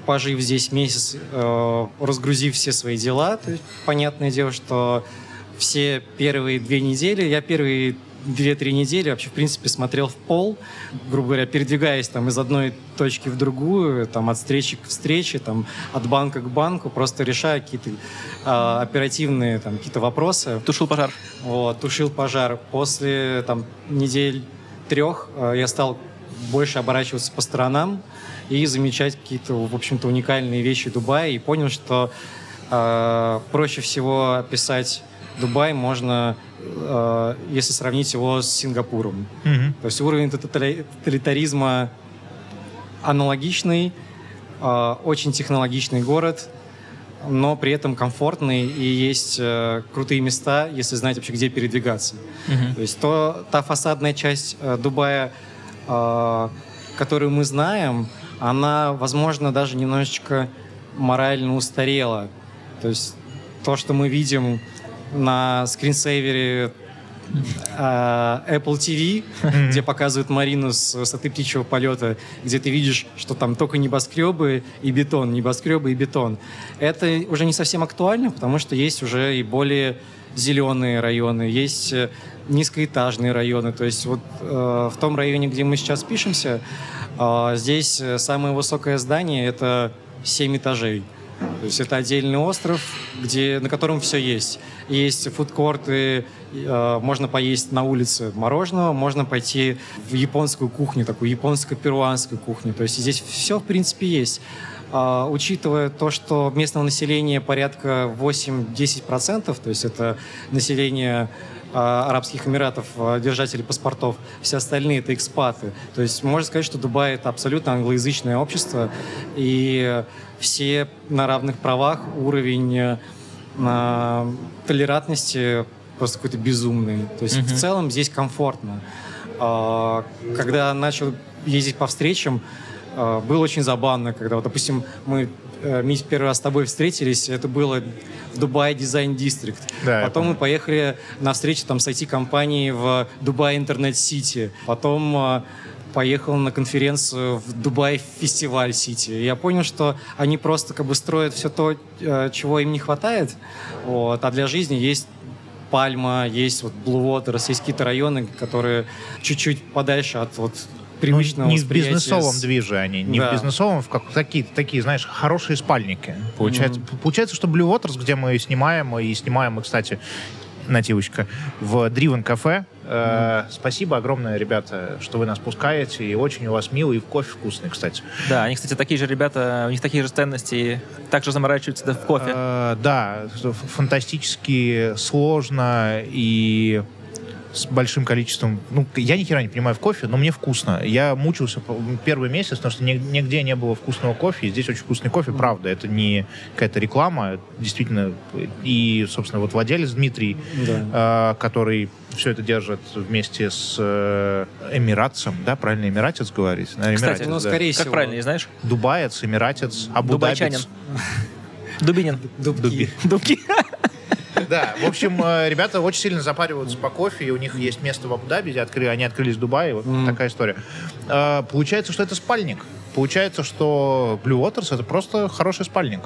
Пожив здесь месяц, э, разгрузив все свои дела, то есть, понятное дело, что все первые две недели, я первые две-три недели вообще, в принципе, смотрел в пол, грубо говоря, передвигаясь там из одной точки в другую, там от встречи к встрече, там от банка к банку, просто решая какие-то э, оперативные там какие-то вопросы. Тушил пожар. Вот, тушил пожар. После там недель трех э, я стал больше оборачиваться по сторонам и замечать какие-то, в общем-то, уникальные вещи Дубая и понял, что э, проще всего описать Дубай можно, э, если сравнить его с Сингапуром. Мгм. То есть уровень тотали- тоталитаризма аналогичный, э, очень технологичный город, но при этом комфортный и есть э, крутые места, если знаете вообще, где передвигаться. Мгм. То есть то, та фасадная часть э, Дубая, э, которую мы знаем, она, возможно, даже немножечко морально устарела. То есть то, что мы видим на скринсейвере э, Apple TV, где показывают Марину с высоты птичьего полета, где ты видишь, что там только небоскребы и бетон, небоскребы и бетон. Это уже не совсем актуально, потому что есть уже и более зеленые районы, есть э, низкоэтажные районы. То есть вот э, в том районе, где мы сейчас пишемся, э, здесь э, самое высокое здание — это 7 этажей. То есть это отдельный остров, где, на котором все есть. Есть фудкорты, э, можно поесть на улице мороженого, можно пойти в японскую кухню, такую японско-перуанскую кухню. То есть здесь все, в принципе, есть. А, учитывая то, что местного населения порядка 8-10%, то есть это население Арабских Эмиратов, а, держатели паспортов, все остальные это экспаты. То есть можно сказать, что Дубай это абсолютно англоязычное общество, и все на равных правах, уровень э, толерантности просто какой-то безумный. То есть Мгм. в целом здесь комфортно. А, Когда начал ездить по встречам, было очень забавно, когда, вот, допустим, мы э, Мить первый раз с тобой встретились, это было в Dubai Design District. Да, Потом мы поехали на встречу там с IT-компанией в Dubai Internet City. Потом э, поехал на конференцию в Дубай Фестиваль Сити. Я понял, что они просто как бы строят все то, э, чего им не хватает. Вот. А для жизни есть Пальма, есть вот Blue Waters, есть какие-то районы, которые чуть-чуть подальше от вот привычного Ну, не в бизнесовом с- движе они, не Да. в бизнесовом, в как такие, такие, знаешь, хорошие спальники. Получается, получается, что Blue Waters, где мы снимаем, и снимаем мы, кстати, нативочка, в Driven кафе. Э, Спасибо огромное, ребята, что вы нас пускаете, и очень у вас мило, и кофе вкусный, кстати. Да, они, кстати, такие же ребята, у них такие же ценности, и также заморачиваются в кофе. Э, да, фантастически сложно и с большим количеством... Ну, я ни хера не понимаю в кофе, но мне вкусно. Я мучился первый месяц, потому что ни- нигде не было вкусного кофе. И здесь очень вкусный кофе, правда. Это не какая-то реклама. Действительно. И, собственно, вот владелец Дмитрий, Да. э, который все это держит вместе с э, эмиратцем, да, правильно, эмиратец говорить? Кстати, эмиратец, ну, да. скорее Как всего. правильно, не знаешь? Дубаец, эмиратец, Дубайчанин. абу Дубинин. Дубки. Дубки. Да, в общем, э, ребята очень сильно запариваются по кофе, и у них есть место в Абу-Даби, открыли, они открылись в Дубае, вот Мгм. такая история. Э, Получается, что это спальник. Получается, что Blue Waters это просто хороший спальник.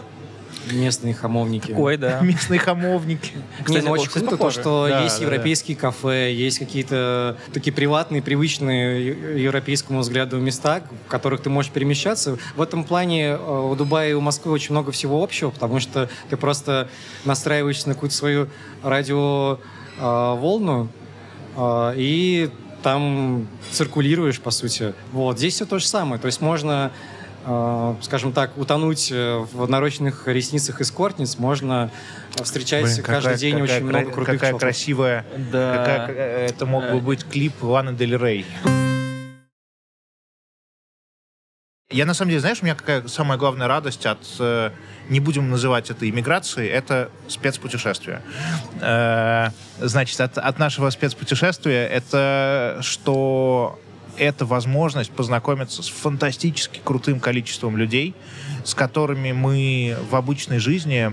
Местные хамовники. Ой, да. Местные хамовники. Не, Кстати, ну очень круто то, что Да, есть да, европейские кафе, есть какие-то такие приватные, привычные европейскому взгляду места, в которых ты можешь перемещаться. В этом плане э, у Дубая и у Москвы очень много всего общего, потому что ты просто настраиваешься на какую-то свою радиоволну и там циркулируешь, по сути. Вот. Здесь все то же самое. То есть можно э, скажем так, утонуть э, в нарощенных ресницах эскортниц, можно э, встречать Блин, каждый какая- день какая очень много крутых Какая чуваков. красивая... Да. какая- какая- это мог бы Э. быть клип Ланы Дель Рей. Я на самом деле, знаешь, у меня какая самая главная радость от, э, не будем называть это иммиграцией, это спецпутешествие. Э, значит, от, от нашего спецпутешествия это что это возможность познакомиться с фантастически крутым количеством людей, с которыми мы в обычной жизни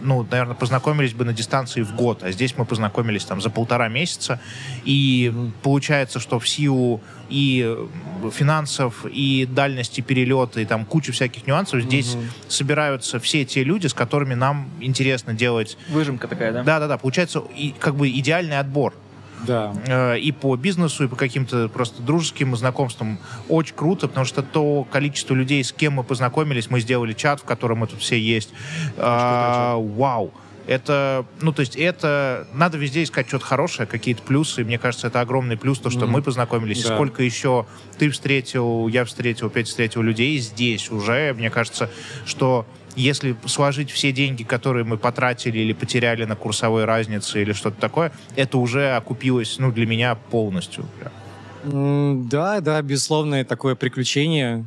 ну, наверное, познакомились бы на дистанции в год, а здесь мы познакомились там за полтора месяца, и получается, что в силу и финансов, и дальности перелета, и там куча всяких нюансов, здесь угу. собираются все те люди, с которыми нам интересно делать... Выжимка такая, да? Да-да-да, получается и, как бы идеальный отбор. Да. Э, и по бизнесу, и по каким-то просто дружеским знакомствам. Очень круто, потому что то количество людей, с кем мы познакомились, мы сделали чат, в котором мы тут все есть. А, вау это, ну, то есть это, надо везде искать что-то хорошее, какие-то плюсы, мне кажется, это огромный плюс, то, что mm-hmm. мы познакомились, да. сколько еще ты встретил, я встретил, Петя встретил людей здесь уже, мне кажется, что если сложить все деньги, которые мы потратили или потеряли на курсовой разнице или что-то такое, это уже окупилось, ну, для меня полностью. Да, да, безусловно, такое приключение.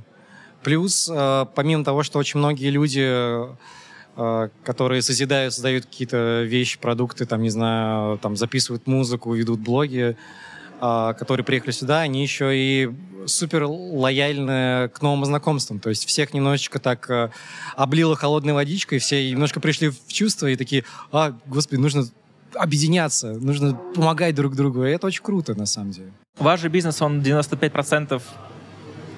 Плюс, э, помимо того, что очень многие люди, э, которые созидают, создают какие-то вещи, продукты, там, не знаю, там, записывают музыку, ведут блоги, которые приехали сюда, они еще и супер лояльны к новым знакомствам. То есть всех немножечко так э, облило холодной водичкой, все немножко пришли в чувство и такие, а, господи, нужно объединяться, нужно помогать друг другу. И это очень круто, на самом деле. Ваш же бизнес, он 95%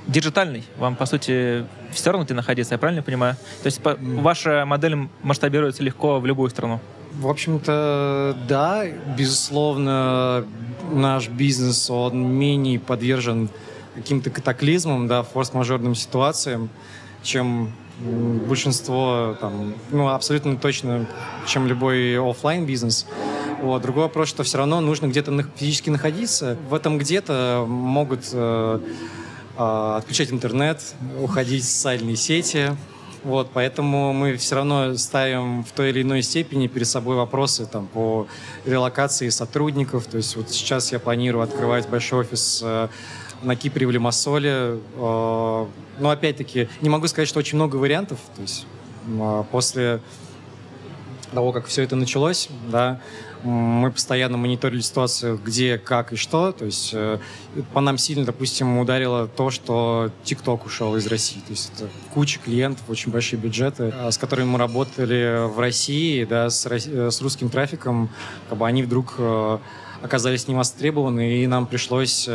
диджитальный. Вам, по сути, все равно где находиться, я правильно понимаю? То есть mm. ваша модель масштабируется легко в любую страну? В общем-то, да, безусловно, наш бизнес, он менее подвержен каким-то катаклизмам, да, форс-мажорным ситуациям, чем большинство, там, ну, абсолютно точно, чем любой офлайн бизнес. Вот. Другой вопрос, что все равно нужно где-то физически находиться. В этом где-то могут э, э, отключать интернет, уходить в социальные сети, вот, поэтому мы все равно ставим в той или иной степени перед собой вопросы там, по релокации сотрудников. То есть вот сейчас я планирую открывать большой офис э, на Кипре в Лимассоле. Э, но опять-таки не могу сказать, что очень много вариантов. То есть э, после того, как все это началось, да, мы постоянно мониторили ситуацию, где, как и что. То есть э, по нам сильно, допустим, ударило то, что TikTok ушел из России. То есть это куча клиентов, очень большие бюджеты, э, с которыми мы работали в России, да, с, э, с русским трафиком, как бы они вдруг оказались не востребованы, и нам пришлось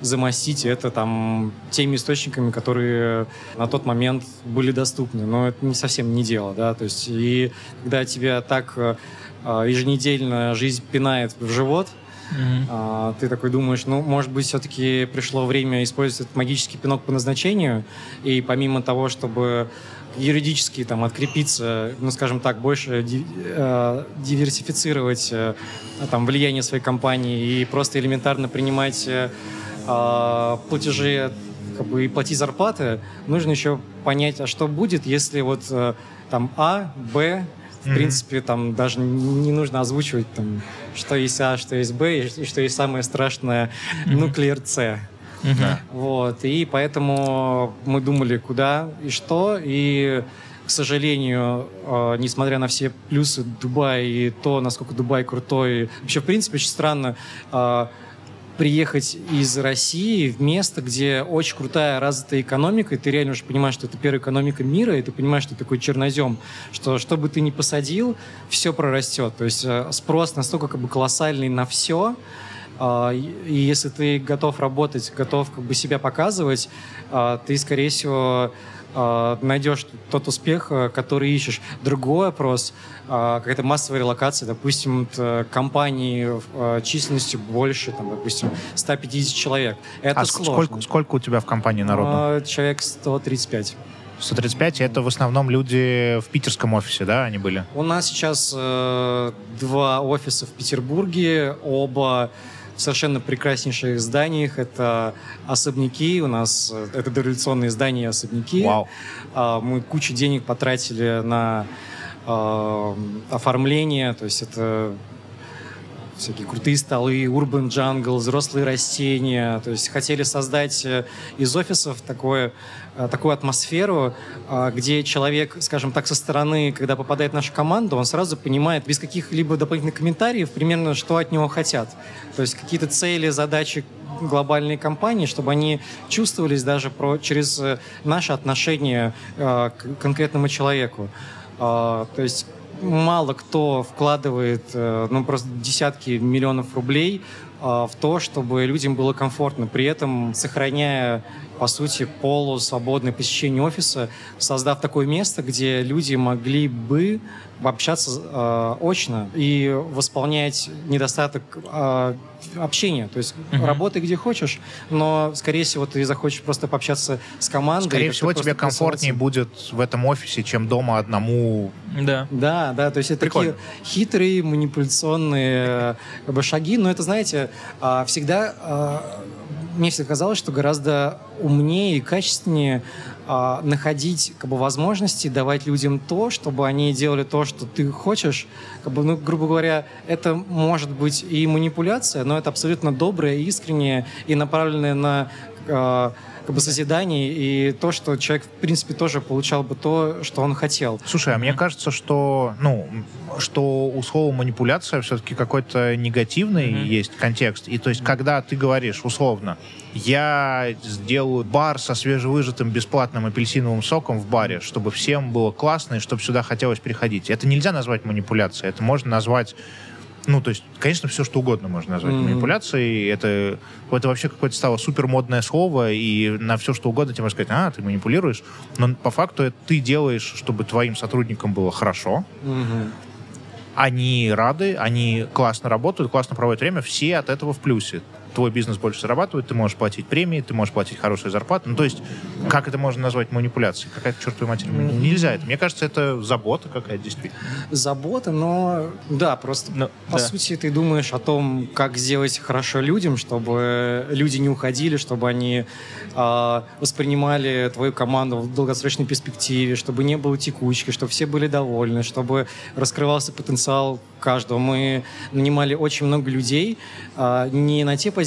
замостить это там теми источниками, которые на тот момент были доступны. Но это не совсем не дело, да, то есть и когда тебя так еженедельно жизнь пинает в живот, Mm-hmm. ты такой думаешь, ну, может быть, все-таки пришло время использовать этот магический пинок по назначению, и помимо того, чтобы юридически там открепиться, ну, скажем так, больше э, диверсифицировать э, там влияние своей компании и просто элементарно принимать э, а, платежи как бы и платить зарплаты, нужно еще понять, а что будет, если вот э, там А, Б в mm-hmm. принципе, там даже не нужно озвучивать, там, что есть А, что есть Б, и что есть самое страшное mm-hmm. нуклеар С. Вот, и поэтому мы думали, куда и что, и к сожалению, э, несмотря на все плюсы Дубая и то, насколько Дубай крутой, вообще, в принципе, очень странно, э, приехать из России в место, где очень крутая развитая экономика, и ты реально уже понимаешь, что это первая экономика мира, и ты понимаешь, что такой чернозем, что что бы ты ни посадил, все прорастет. То есть э, спрос настолько как бы колоссальный на все, а, и если ты готов работать, готов как бы себя показывать, а, ты, скорее всего, а, найдешь тот успех, э, который ищешь. Другой вопрос, а, какая-то массовая релокация, допустим, компании э, численностью больше, там, допустим, 150 человек. Это а сложно. Сколько, сколько у тебя в компании народу? А, человек 135. 135, это в основном люди в питерском офисе, да, они были? У нас сейчас э, два офиса в Петербурге, оба совершенно прекраснейших зданиях. Это особняки, у нас э, это дореволюционные здания особняки. Вау. А, мы кучу денег потратили на а, оформление, то есть это всякие крутые столы, урбан джангл, взрослые растения. То есть хотели создать э, из офисов такое, такую атмосферу, э, где человек, скажем так, со стороны, когда попадает в нашу команду, он сразу понимает без каких-либо дополнительных комментариев примерно, что от него хотят. То есть какие-то цели, задачи глобальной компании, чтобы они чувствовались даже про, через наше отношение к конкретному человеку. То есть мало кто вкладывает, э, ну, просто десятки миллионов рублей э, в то, чтобы людям было комфортно, при этом сохраняя по сути, полусвободное посещение офиса, создав такое место, где люди могли бы общаться э, очно и восполнять недостаток э, общения. То есть uh-huh. работай где хочешь, но, скорее всего, ты захочешь просто пообщаться с командой. Скорее всего, тебе комфортнее будет в этом офисе, чем дома одному. Да. Да, да. То есть это Прикольно. такие хитрые манипуляционные как бы, шаги, но это, знаете, а, всегда а, мне всегда казалось, что гораздо умнее и качественнее э, находить как бы, возможности давать людям то, чтобы они делали то, что ты хочешь. Как бы, ну, грубо говоря, это может быть и манипуляция, но это абсолютно доброе, искреннее и направленное на э, как бы созидание и то, что человек, в принципе, тоже получал бы то, что он хотел. Слушай, а мне кажется, что, ну, что у слова манипуляция все-таки какой-то негативный mm-hmm. есть контекст. И то есть, когда ты говоришь условно, я сделаю бар со свежевыжатым бесплатным апельсиновым соком в баре, чтобы всем было классно и чтобы сюда хотелось приходить. Это нельзя назвать манипуляцией. Это можно назвать ну, то есть, конечно, все что угодно можно назвать mm-hmm. манипуляцией. Это, это вообще какое-то стало супер модное слово, и на все что угодно тебе можно сказать, а, ты манипулируешь. Но по факту это ты делаешь, чтобы твоим сотрудникам было хорошо. Mm-hmm. Они рады, они классно работают, классно проводят время, все от этого в плюсе твой бизнес больше зарабатывает, ты можешь платить премии, ты можешь платить хорошую зарплату. Ну, то есть, как это можно назвать манипуляцией? Какая-то чертовая матерь. Нельзя это. Мне кажется, это забота какая-то действительно. Забота, но да, просто но, по да. сути ты думаешь о том, как сделать хорошо людям, чтобы люди не уходили, чтобы они э, воспринимали твою команду в долгосрочной перспективе, чтобы не было текучки, чтобы все были довольны, чтобы раскрывался потенциал каждого. Мы нанимали очень много людей, э, не на те позиции,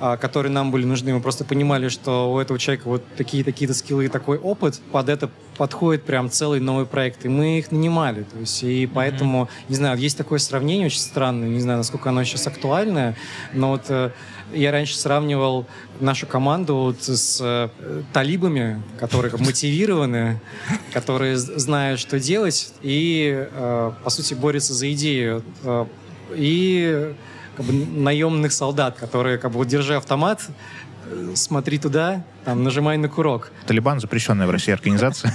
а, которые нам были нужны. Мы просто понимали, что у этого человека вот такие-такие-то скиллы и такой опыт, под это подходит прям целый новый проект. И мы их нанимали. То есть, и поэтому, mm-hmm. не знаю, есть такое сравнение очень странное, не знаю, насколько оно сейчас актуальное, но вот э, я раньше сравнивал нашу команду вот с э, талибами, которые мотивированы, которые знают, что делать, и, э, по сути, борются за идею. Э, и как бы, наемных солдат, которые, как бы, вот, держа автомат, э, смотри туда, там, нажимай на курок. Талибан запрещенная в России организация.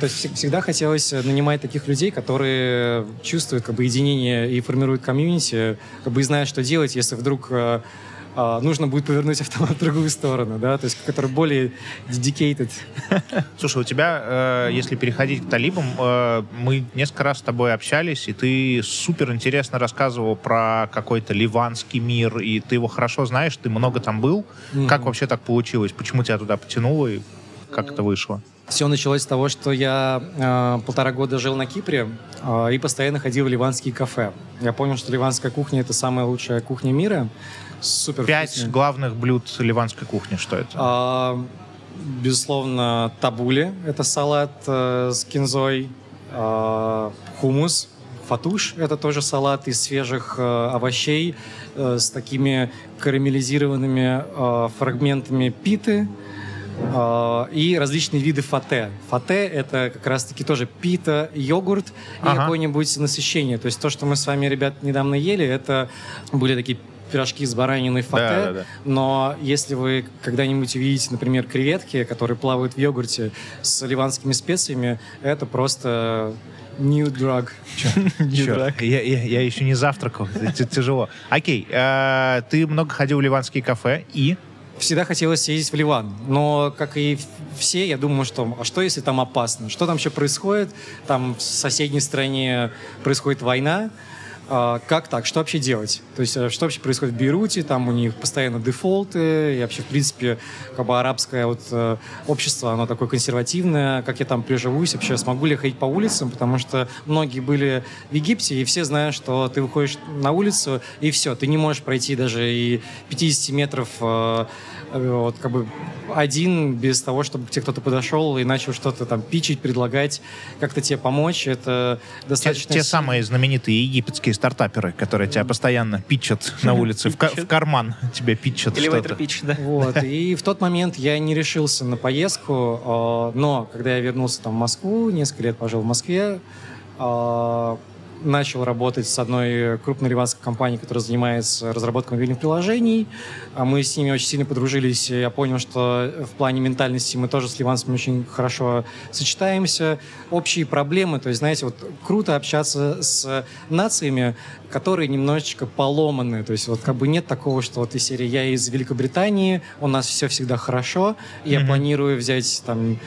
То есть всегда хотелось нанимать таких людей, которые чувствуют как бы единение и формируют комьюнити, как бы и знают, что делать, если вдруг э, а, нужно будет повернуть автомат в другую сторону, да, то есть который более dedicated. Слушай, у тебя, э, если переходить к талибам, э, мы несколько раз с тобой общались, и ты супер интересно рассказывал про какой-то ливанский мир, и ты его хорошо знаешь, ты много там был. Mm-hmm. Как вообще так получилось? Почему тебя туда потянуло и как это вышло? Все началось с того, что я э, полтора года жил на Кипре э, и постоянно ходил в ливанские кафе. Я понял, что ливанская кухня это самая лучшая кухня мира. Супер. Пять вкусный. главных блюд ливанской кухни. Что это? А, безусловно, табули. Это салат э, с кинзой. А, хумус. Фатуш – это тоже салат из свежих э, овощей э, с такими карамелизированными э, фрагментами питы э, и различные виды фате. Фате – это как раз-таки тоже пита, йогурт и ага. какое-нибудь насыщение. То есть то, что мы с вами, ребят, недавно ели, это были такие пирожки с бараниной фате, да, да, да. но если вы когда-нибудь увидите, например, креветки, которые плавают в йогурте с ливанскими специями, это просто New drug. New drug. Я, я, я еще не завтракал, это тяжело. Окей, э, ты много ходил в ливанские кафе и? Всегда хотелось съездить в Ливан, но, как и все, я думаю, что а что, если там опасно? Что там еще происходит? Там в соседней стране происходит война, а, как так? Что вообще делать? То есть, э, что вообще происходит в Бейруте? Там у них постоянно дефолты, и вообще, в принципе, как бы арабское вот, э, общество, оно такое консервативное. Как я там приживусь? Вообще, смогу ли я ходить по улицам? Потому что многие были в Египте, и все знают, что ты выходишь на улицу, и все, ты не можешь пройти даже и 50 метров э, вот, как бы один без того, чтобы к тебе кто-то подошел и начал что-то там пичить, предлагать, как-то тебе помочь. Это достаточно... Те, те самые знаменитые египетские стартаперы, которые тебя постоянно питчат на улице, в, в карман тебе питчат что-то. питч, да. Вот. И в тот момент я не решился на поездку, а, но когда я вернулся там в Москву, несколько лет пожил в Москве, э, начал работать с одной крупной ливанской компанией, которая занимается разработкой мобильных приложений. А мы с ними очень сильно подружились. И я понял, что в плане ментальности мы тоже с ливанцами очень хорошо сочетаемся. Общие проблемы, то есть, знаете, вот круто общаться с нациями, которые немножечко поломаны. То есть вот как бы нет такого, что вот из серии «Я из Великобритании, у нас все всегда хорошо, я mm-hmm. планирую взять там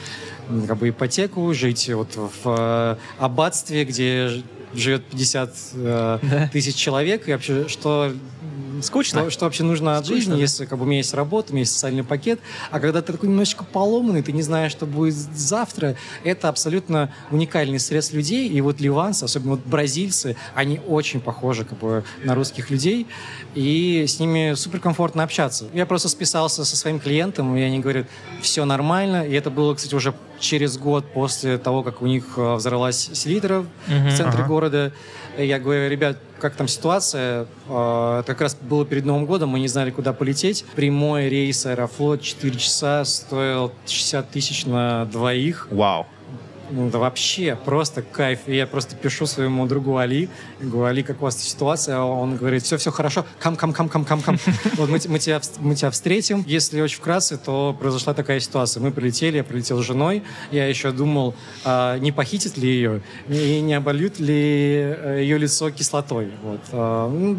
как бы ипотеку, жить вот в э, аббатстве, где живет 50 э, да. тысяч человек, и вообще, что Скучно. Что, что вообще нужно от Скучно, жизни, да. если как бы, у меня есть работа, у меня есть социальный пакет, а когда ты такой немножечко поломанный, ты не знаешь, что будет завтра, это абсолютно уникальный срез людей, и вот ливанцы, особенно вот бразильцы, они очень похожи как бы, на русских людей, и с ними суперкомфортно общаться. Я просто списался со своим клиентом, и они говорят, все нормально, и это было, кстати, уже через год после того, как у них э, взорвалась селитра uh-huh, в центре uh-huh. города. Я говорю, ребят, как там ситуация? Э, это как раз было перед Новым годом, мы не знали, куда полететь. Прямой рейс Аэрофлот 4 часа стоил 60 тысяч на двоих. Вау. Wow. Ну, да вообще, просто кайф. И я просто пишу своему другу Али, говорю, Али, как у вас ситуация? Он говорит, все-все хорошо, кам, кам, кам, кам, кам, кам. Вот мы, мы, тебя, мы тебя встретим. Если очень вкратце, то произошла такая ситуация. Мы прилетели, я прилетел с женой. Я еще думал, а, не похитит ли ее, и не обольют ли э, ее лицо кислотой. Вот. А, ну,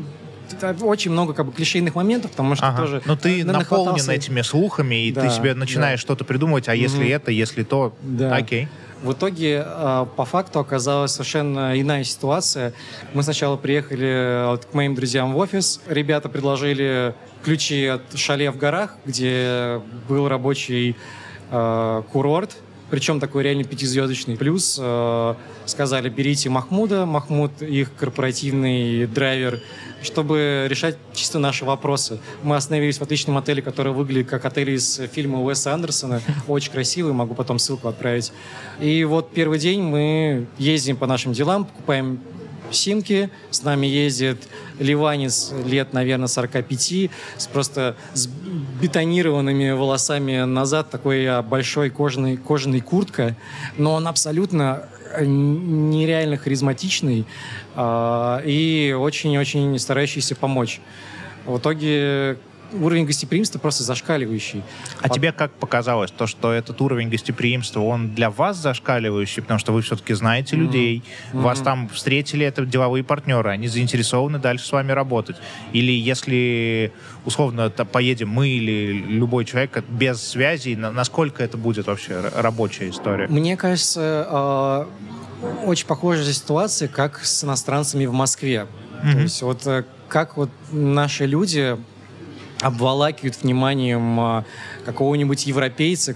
очень много как бы клишейных моментов, потому что ага. тоже... Но ну, ты наполнен этими слухами, и да, ты себе начинаешь да. что-то придумывать, а если mm-hmm. это, если то, да. окей. В итоге, а, по факту, оказалась совершенно иная ситуация. Мы сначала приехали к моим друзьям в офис. Ребята предложили ключи от шале в горах, где был рабочий э, курорт, причем такой реально пятизвездочный. Плюс э, сказали, берите Махмуда, Махмуд их корпоративный драйвер, чтобы решать чисто наши вопросы. Мы остановились в отличном отеле, который выглядит как отель из фильма Уэса Андерсона. Очень красивый, могу потом ссылку отправить. И вот первый день мы ездим по нашим делам, покупаем симки. С нами ездит ливанец лет, наверное, 45, с просто с бетонированными волосами назад, такой а, большой кожаный, кожаный куртка. Но он абсолютно э, нереально харизматичный э, и очень-очень старающийся помочь. В итоге уровень гостеприимства просто зашкаливающий. А Под... тебе как показалось, то, что этот уровень гостеприимства, он для вас зашкаливающий, потому что вы все-таки знаете mm-hmm. людей, mm-hmm. вас там встретили, это деловые партнеры, они заинтересованы дальше с вами работать. Или если, условно, поедем мы или любой человек без связи, насколько это будет вообще рабочая история? Мне кажется, э, очень похожая ситуация, как с иностранцами в Москве. Mm-hmm. То есть вот э, как вот наши люди обволакивают вниманием а, какого-нибудь европейца,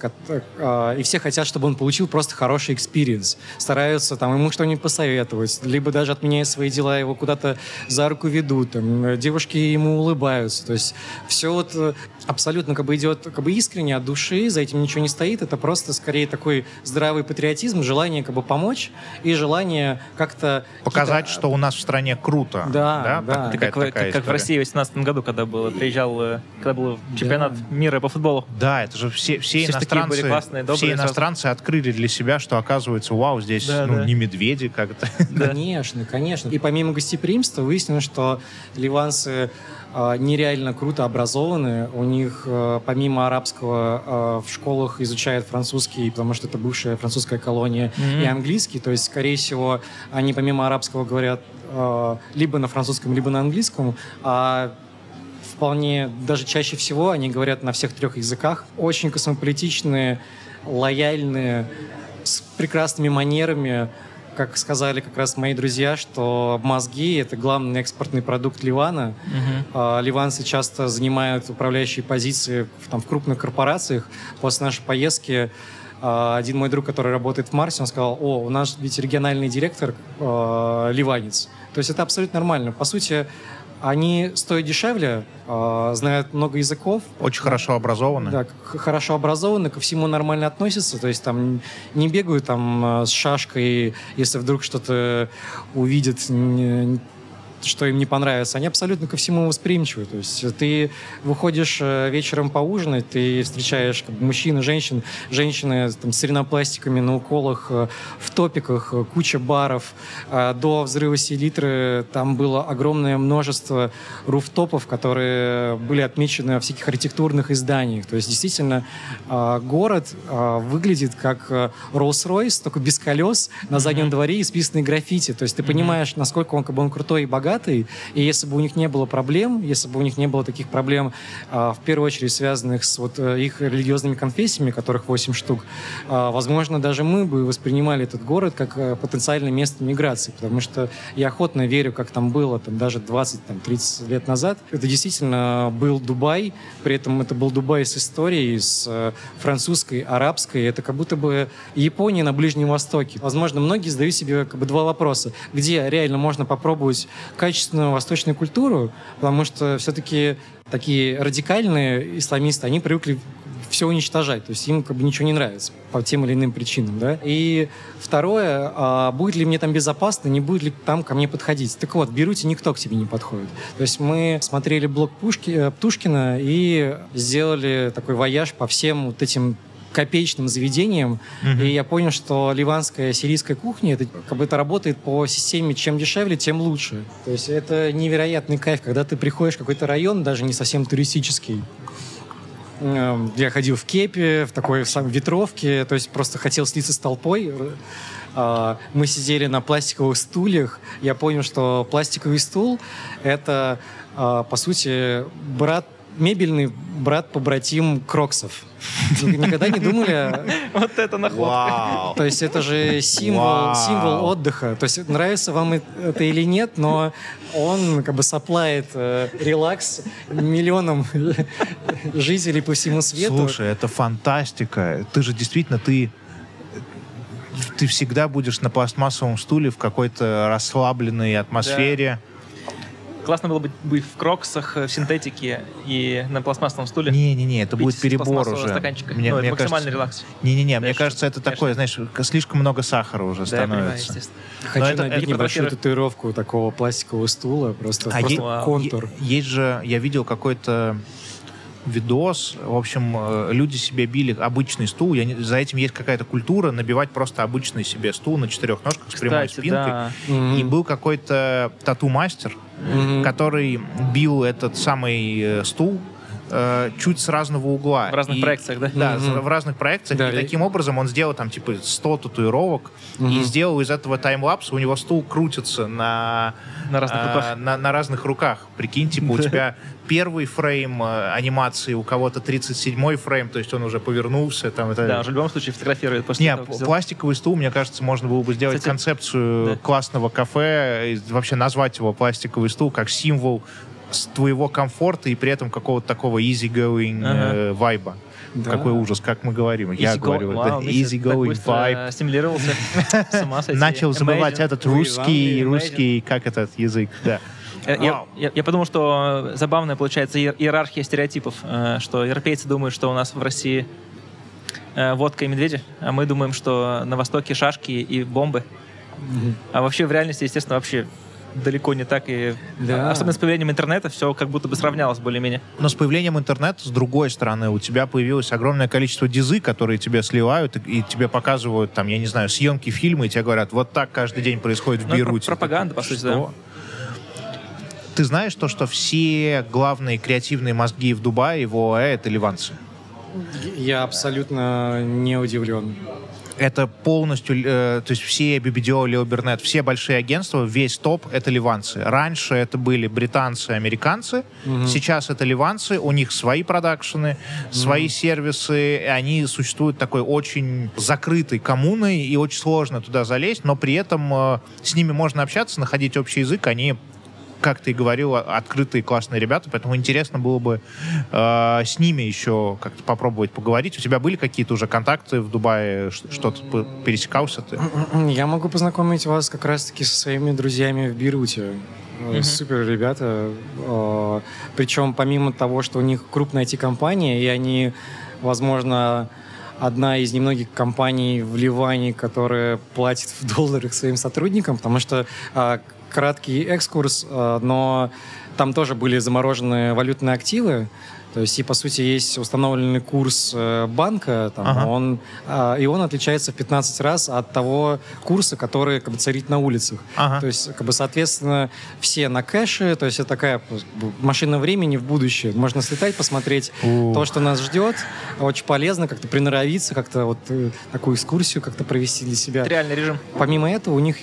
а, и все хотят, чтобы он получил просто хороший experience. Стараются там ему что-нибудь посоветовать, либо даже отменяя свои дела, его куда-то за руку ведут, там, девушки ему улыбаются. То есть все вот э, абсолютно как бы идет как бы искренне от души, за этим ничего не стоит. Это просто скорее такой здравый патриотизм, желание как бы помочь и желание как-то... Показать, что у нас в стране круто. Да, да. да. как, как, как в России в 2018 году, когда было, приезжал, э, когда был чемпионат да. мира по футболу. Да, это же все, все, все иностранцы, классные, добрые, все иностранцы сразу. открыли для себя, что оказывается, вау, здесь да, ну, да. не медведи как-то. Конечно, конечно. И помимо гостеприимства выяснилось, что ливанцы э, нереально круто образованы. У них э, помимо арабского э, в школах изучают французский, потому что это бывшая французская колония, mm-hmm. и английский. То есть, скорее всего, они помимо арабского говорят либо на французском, либо на английском. А вполне, даже чаще всего они говорят на всех трех языках. Очень космополитичные, лояльные, с прекрасными манерами, как сказали как раз мои друзья, что мозги — это главный экспортный продукт Ливана. Uh-huh. Ливанцы часто занимают управляющие позиции в, там, в крупных корпорациях. После нашей поездки а, один мой друг, который работает в Марсе, он сказал, о, у нас ведь региональный директор э, ливанец. То есть это абсолютно нормально. По сути, они стоят дешевле, э, знают много языков. Очень хорошо образованы. Да, хорошо образованы, ко всему нормально относятся. То есть там не бегают там э, с шашкой, если вдруг что-то увидят что им не понравится, они абсолютно ко всему восприимчивы. То есть ты выходишь э, вечером поужинать, ты встречаешь как бы, мужчин и женщин, женщины там, с ринопластиками на уколах, э, в топиках, э, куча баров. До взрыва селитры там было огромное множество руфтопов, которые были отмечены во всяких архитектурных изданиях. То есть действительно город выглядит как Rolls-Royce, только без колес, на заднем дворе исписанные граффити. То есть ты понимаешь, насколько он, как бы, он крутой и богатый, и если бы у них не было проблем, если бы у них не было таких проблем, в первую очередь связанных с вот э, их религиозными конфессиями, которых 8 штук, возможно, даже мы бы воспринимали этот город как э, потенциальное место миграции, потому что я охотно верю, как там было там, даже 20-30 лет назад. Это действительно был Дубай, при этом это был Дубай с историей, с э, французской, арабской, это как будто бы Япония на Ближнем Востоке. Возможно, многие задают себе как бы два вопроса. Где реально можно попробовать качественную восточную культуру, потому что все-таки такие радикальные исламисты, они привыкли все уничтожать. То есть им как бы ничего не нравится по тем или иным причинам. Да? И второе, а будет ли мне там безопасно, не будет ли там ко мне подходить. Так вот, в Беруте никто к тебе не подходит. То есть мы смотрели блог Пушки, э, Птушкина и сделали такой вояж по всем вот этим копеечным заведением, mm-hmm. и я понял, что ливанская сирийская кухня, это как бы это работает по системе чем дешевле, тем лучше. То есть это невероятный кайф, когда ты приходишь в какой-то район, даже не совсем туристический, эм, я ходил в кепе, в такой в самой ветровке, то есть просто хотел слиться с толпой. А, мы сидели на пластиковых стульях. Я понял, что пластиковый стул — это, а, по сути, брат мебельный брат-побратим Кроксов. Никогда не думали... Вот это находка. То есть это же символ, символ отдыха. То есть нравится вам это или нет, но он как бы соплает э, релакс миллионам жителей по всему свету. Слушай, это фантастика. Ты же действительно, ты ты всегда будешь на пластмассовом стуле в какой-то расслабленной атмосфере. Да Классно было бы быть в кроксах, в синтетике и на пластмассовом стуле. Не-не-не, это будет перебор уже. стаканчика. Мне, ну, мне максимальный кажется, релакс. Не-не-не, мне кажется, это конечно. такое, знаешь, слишком много сахара уже да, становится. Хочу это, набить это, небольшую татуировку такого пластикового стула, просто, а просто е- контур. Есть же, я видел какой-то видос. В общем, э, люди себе били обычный стул. Я не, за этим есть какая-то культура набивать просто обычный себе стул на четырех ножках Кстати, с прямой спинкой. Да. И был какой-то тату-мастер, mm-hmm. который бил этот самый э, стул э, чуть с разного угла. В разных и, проекциях, да? Да, mm-hmm. в разных проекциях. Да, и, и таким образом он сделал там типа 100 татуировок mm-hmm. и сделал из этого таймлапс. У него стул крутится на, на, разных, э, руках. на, на разных руках. Прикинь, типа у тебя первый фрейм э, анимации, у кого-то 37-й фрейм, то есть он уже повернулся. Там, это... Да, в любом случае фотографирует после Нет, того, пластиковый стул, мне кажется, можно было бы сделать Кстати, концепцию да. классного кафе, и вообще назвать его пластиковый стул как символ твоего комфорта и при этом какого-то такого easy-going ага. э, вайба. Да. Какой ужас, как мы говорим. Easy Я go, говорю, wow, да, easy going vibe. Стимулировался. Начал забывать этот русский, русский, как этот язык, да. Э, я, я, я подумал, что забавная получается иерархия стереотипов, э, что европейцы думают, что у нас в России э, водка и медведи, а мы думаем, что на Востоке шашки и бомбы. Mm-hmm. А вообще в реальности, естественно, вообще далеко не так. И да. особенно с появлением интернета все как будто бы сравнялось более-менее. Но с появлением интернета, с другой стороны, у тебя появилось огромное количество дизы, которые тебе сливают и, и тебе показывают, там, я не знаю, съемки фильма, и тебе говорят, вот так каждый день происходит в ну, Бейруте. Пропаганда, по сути, что? да. Ты знаешь то, что все главные креативные мозги в Дубае, в ОАЭ, это ливанцы? Я абсолютно не удивлен. Это полностью, э, то есть все BBDO, Leo Burnett, все большие агентства, весь топ — это ливанцы. Раньше это были британцы, американцы, угу. сейчас это ливанцы, у них свои продакшены, угу. свои сервисы, и они существуют такой очень закрытой коммуной, и очень сложно туда залезть, но при этом э, с ними можно общаться, находить общий язык, они как ты и говорил, открытые классные ребята, поэтому интересно было бы э, с ними еще как-то попробовать поговорить. У тебя были какие-то уже контакты в Дубае, что-то пересекался ты? Я могу познакомить вас как раз-таки со своими друзьями в Бейруте. Mm-hmm. Супер ребята. Э, причем помимо того, что у них крупная IT-компания, и они, возможно, одна из немногих компаний в Ливане, которая платит в долларах своим сотрудникам, потому что а, краткий экскурс, э, но там тоже были заморожены валютные активы, то есть, и по сути есть установленный курс э, банка, там, ага. он, а, и он отличается в 15 раз от того курса, который как бы царит на улицах. Ага. То есть, как бы, соответственно, все на кэше, то есть это такая машина времени в будущее. Можно слетать, посмотреть У. то, что нас ждет. Очень полезно как-то приноровиться, как-то вот э, такую экскурсию как-то провести для себя. Это реальный режим. Помимо этого, у них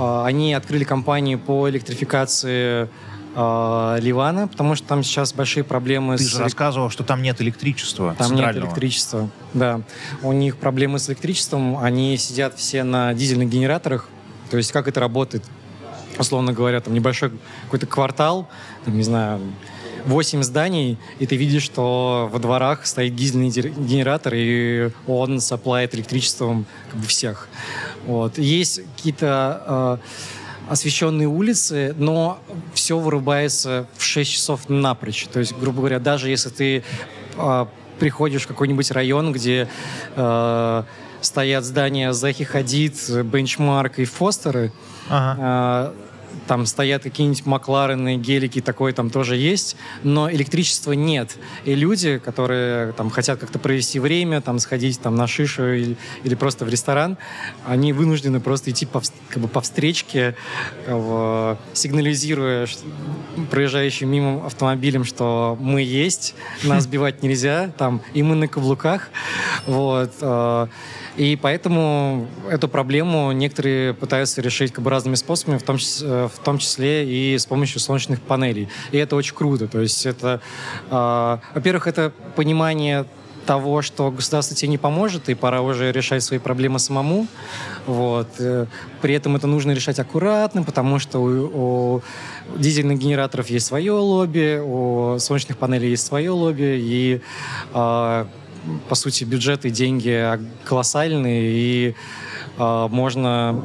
они открыли компанию по электрификации э, Ливана, потому что там сейчас большие проблемы Ты с... же рассказывал, что там нет электричества Там нет электричества, да. У них проблемы с электричеством, они сидят все на дизельных генераторах. То есть как это работает? Условно говоря, там небольшой какой-то квартал, там, не знаю, 8 зданий, и ты видишь, что во дворах стоит дизельный генератор, и он соплает электричеством как бы всех. Вот. Есть какие-то э, освещенные улицы, но все вырубается в 6 часов напрочь. То есть, грубо говоря, даже если ты э, приходишь в какой-нибудь район, где э, стоят здания Захи Хадид, Бенчмарк и Фостеры, ага. э, там стоят какие-нибудь Макларены, гелики, такое там тоже есть, но электричества нет. И люди, которые там хотят как-то провести время, там сходить там на шишу или, или просто в ресторан, они вынуждены просто идти по, как бы по встречке, как бы, сигнализируя проезжающим мимо автомобилем, что мы есть, нас сбивать нельзя, там, и мы на каблуках. Вот. Э, и поэтому эту проблему некоторые пытаются решить как бы разными способами, в том, числе, э, в том числе и с помощью солнечных панелей. И это очень круто. То есть это, э, во-первых, это понимание того, что государство тебе не поможет, и пора уже решать свои проблемы самому. Вот. Э, при этом это нужно решать аккуратно, потому что у, у дизельных генераторов есть свое лобби, у солнечных панелей есть свое лобби, и э, по сути, бюджеты, деньги колоссальные, и э, можно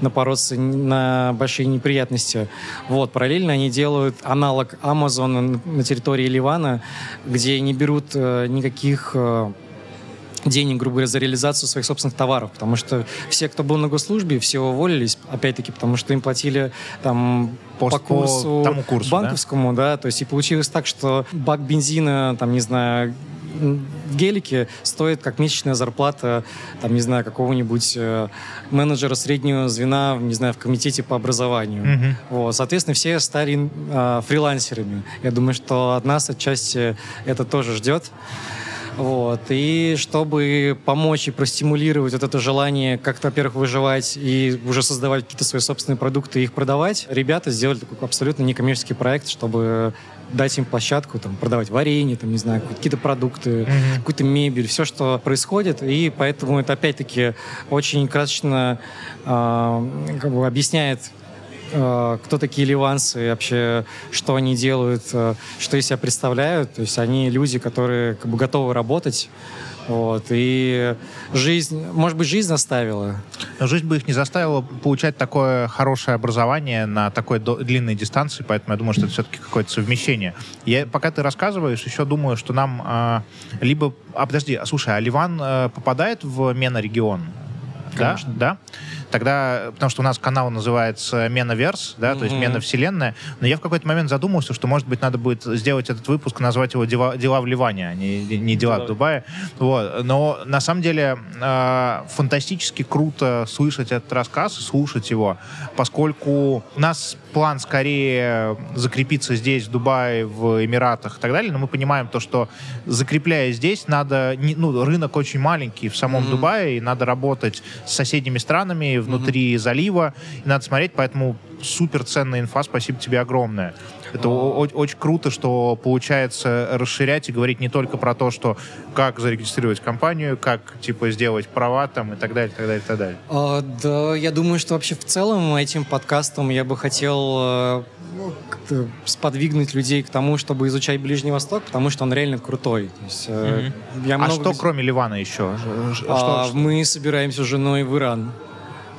напороться на большие неприятности. Вот, параллельно они делают аналог Amazon на территории Ливана, где не берут э, никаких э, денег, грубо говоря, за реализацию своих собственных товаров, потому что все, кто был на госслужбе, все уволились, опять-таки, потому что им платили там Пост по курсу, по тому курсу банковскому, да? да, то есть и получилось так, что бак бензина, там, не знаю, гелике стоит как месячная зарплата, там, не знаю, какого-нибудь э, менеджера среднего звена, не знаю, в комитете по образованию. Mm-hmm. Вот, соответственно, все стали э, фрилансерами. Я думаю, что от нас отчасти это тоже ждет. Вот. И чтобы помочь и простимулировать вот это желание как-то, во-первых, выживать и уже создавать какие-то свои собственные продукты и их продавать, ребята сделали такой абсолютно некоммерческий проект, чтобы дать им площадку, там, продавать варенье, там, не знаю, какие-то продукты, mm-hmm. какую-то мебель, все, что происходит. И поэтому это, опять-таки, очень красочно э, как бы объясняет Э, кто такие ливанцы, вообще, что они делают, э, что из себя представляют. То есть они люди, которые как бы готовы работать. Вот, и жизнь, может быть, жизнь заставила. Жизнь бы их не заставила получать такое хорошее образование на такой длинной дистанции, поэтому я думаю, что это все-таки какое-то совмещение. Я, пока ты рассказываешь, еще думаю, что нам э, либо... А, подожди, а, слушай, а Ливан э, попадает в Мена-регион? Конечно. Да? Да? Тогда, потому что у нас канал называется Менаверс, да, mm-hmm. то есть Мена Вселенная, но я в какой-то момент задумался, что, может быть, надо будет сделать этот выпуск, назвать его «Дела, дела в Ливане», а не, не «Дела в Дубае». Вот. Но на самом деле э, фантастически круто слышать этот рассказ, слушать его, поскольку у нас план скорее закрепиться здесь, в Дубае, в Эмиратах и так далее, но мы понимаем то, что закрепляя здесь, надо, ну, рынок очень маленький в самом mm-hmm. Дубае, и надо работать с соседними странами, внутри mm-hmm. залива. И надо смотреть, поэтому супер ценная инфа, спасибо тебе огромное. Это очень круто, что получается расширять и говорить не только про то, что как зарегистрировать компанию, как типа сделать права там и так далее, так далее, так далее. А, да, я думаю, что вообще в целом этим подкастом я бы хотел э, ну, сподвигнуть людей к тому, чтобы изучать Ближний Восток, потому что он реально крутой. То есть, mm-hmm. я а что, кроме Ливана, еще? А, что, мы собираемся с женой в Иран.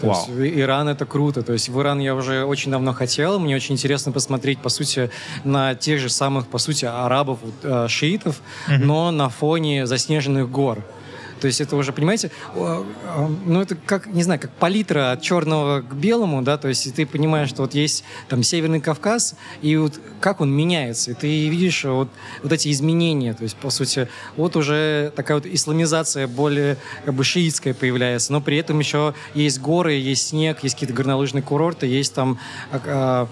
То Вау. есть Иран это круто. То есть в Иран я уже очень давно хотел. Мне очень интересно посмотреть, по сути, на тех же самых, по сути, арабов, э, шиитов, mm-hmm. но на фоне заснеженных гор. То есть это уже, понимаете, ну это как, не знаю, как палитра от черного к белому, да, то есть ты понимаешь, что вот есть там Северный Кавказ, и вот как он меняется, и ты видишь вот, вот эти изменения, то есть, по сути, вот уже такая вот исламизация более как бы шиитская появляется, но при этом еще есть горы, есть снег, есть какие-то горнолыжные курорты, есть там а, а,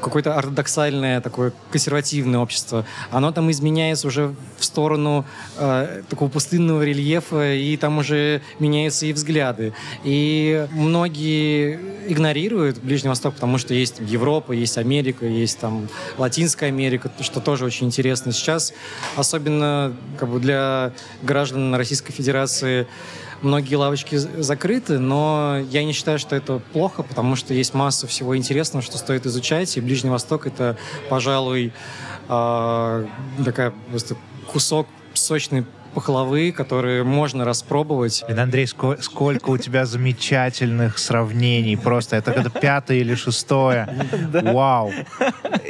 какое-то ортодоксальное такое консервативное общество. Оно там изменяется уже в сторону э, такого пустынного рельефа, и там уже меняются и взгляды. И многие игнорируют Ближний Восток, потому что есть Европа, есть Америка, есть там Латинская Америка, что тоже очень интересно сейчас. Особенно как бы для граждан Российской Федерации многие лавочки закрыты, но я не считаю, что это плохо, потому что есть масса всего интересного, что стоит изучать, и Ближний Восток — это, пожалуй, э, такая просто кусок сочной пахлавы, которые можно распробовать. Блин, Андрей, сколько, сколько у тебя замечательных сравнений. Просто это когда пятое или шестое. Вау.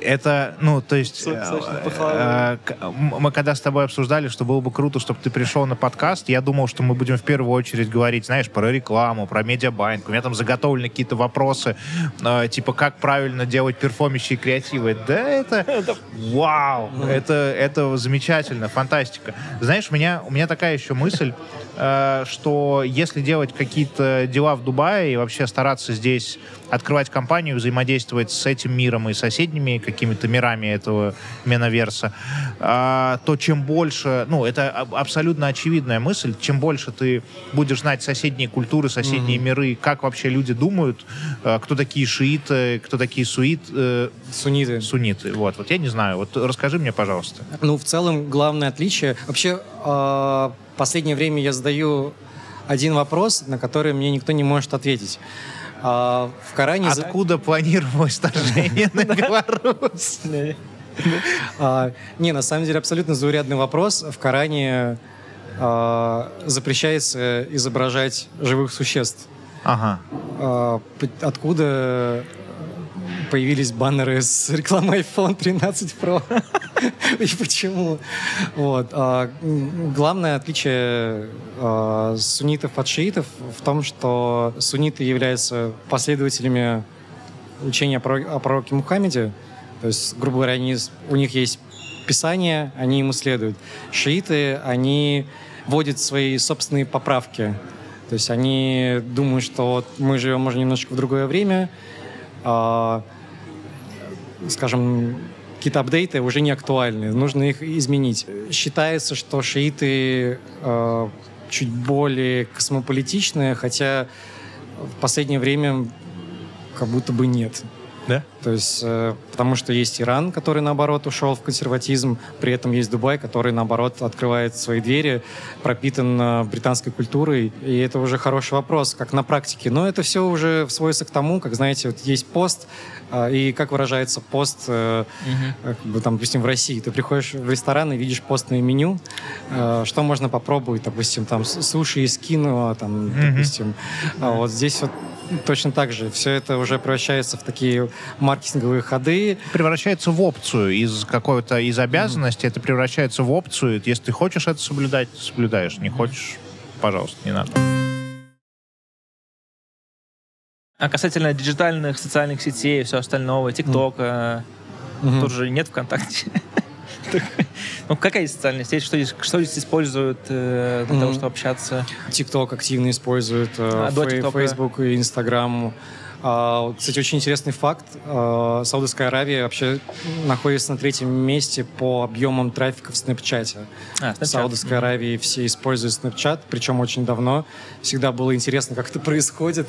Это, ну, то есть... Э, э, мы когда с тобой обсуждали, что было бы круто, чтобы ты пришел на подкаст, я думал, что мы будем в первую очередь говорить, знаешь, про рекламу, про медиабайнг. У меня там заготовлены какие-то вопросы, э, типа, как правильно делать перформящие креативы. Да это... Вау! Это, это замечательно, фантастика. Знаешь, у меня у меня такая еще мысль, э, что если делать какие-то дела в Дубае и вообще стараться здесь открывать компанию, взаимодействовать с этим миром и соседними какими-то мирами этого менаверса, э, то чем больше, ну, это абсолютно очевидная мысль, чем больше ты будешь знать соседние культуры, соседние mm-hmm. миры, как вообще люди думают, э, кто такие шииты, кто такие суит, э, суниты. Суниты, вот, вот я не знаю, вот расскажи мне, пожалуйста. Ну, в целом, главное отличие, вообще э, последнее время я задаю один вопрос, на который мне никто не может ответить. А, в Коране... Откуда планировалось вторжение на Беларусь? А, не, на самом деле абсолютно заурядный вопрос. В Коране запрещается изображать живых существ. Ага. Откуда появились баннеры с рекламой iPhone 13 Pro. И почему? Вот. А, главное отличие а, суннитов от шиитов в том, что сунниты являются последователями учения о пророке Мухаммеде. То есть, грубо говоря, они, у них есть Писание, они ему следуют. Шииты, они вводят свои собственные поправки. То есть они думают, что вот мы живем, может, немножечко в другое время, а, скажем, какие-то апдейты уже не актуальны, нужно их изменить. Считается, что шииты э, чуть более космополитичные, хотя в последнее время как будто бы нет. Да? То есть, э, потому что есть Иран, который, наоборот, ушел в консерватизм, при этом есть Дубай, который, наоборот, открывает свои двери, пропитан э, британской культурой, и это уже хороший вопрос, как на практике. Но это все уже сводится к тому, как, знаете, вот есть пост, э, и как выражается пост, э, угу. как бы, там, допустим, в России. Ты приходишь в ресторан и видишь постное меню, э, что можно попробовать, допустим, там, суши из кино, там, угу. допустим. А вот здесь вот точно так же. Все это уже превращается в такие маркетинговые ходы. Превращается в опцию из какой-то из обязанности, mm-hmm. это превращается в опцию. Если ты хочешь это соблюдать, соблюдаешь. Не хочешь, пожалуйста, не надо. А касательно диджитальных социальных сетей и все остального, ТикТока, mm-hmm. тут же нет ВКонтакте. Ну, какая социальная сеть? Что здесь, что здесь используют э, для того, чтобы общаться? ТикТок активно используют, э, а, Facebook и Инстаграм. А, кстати, очень интересный факт. А, Саудовская Аравия вообще находится на третьем месте по объемам трафика в Снэпчате. А, в Саудовской Аравии все используют Снэпчат, причем очень давно. Всегда было интересно, как это происходит.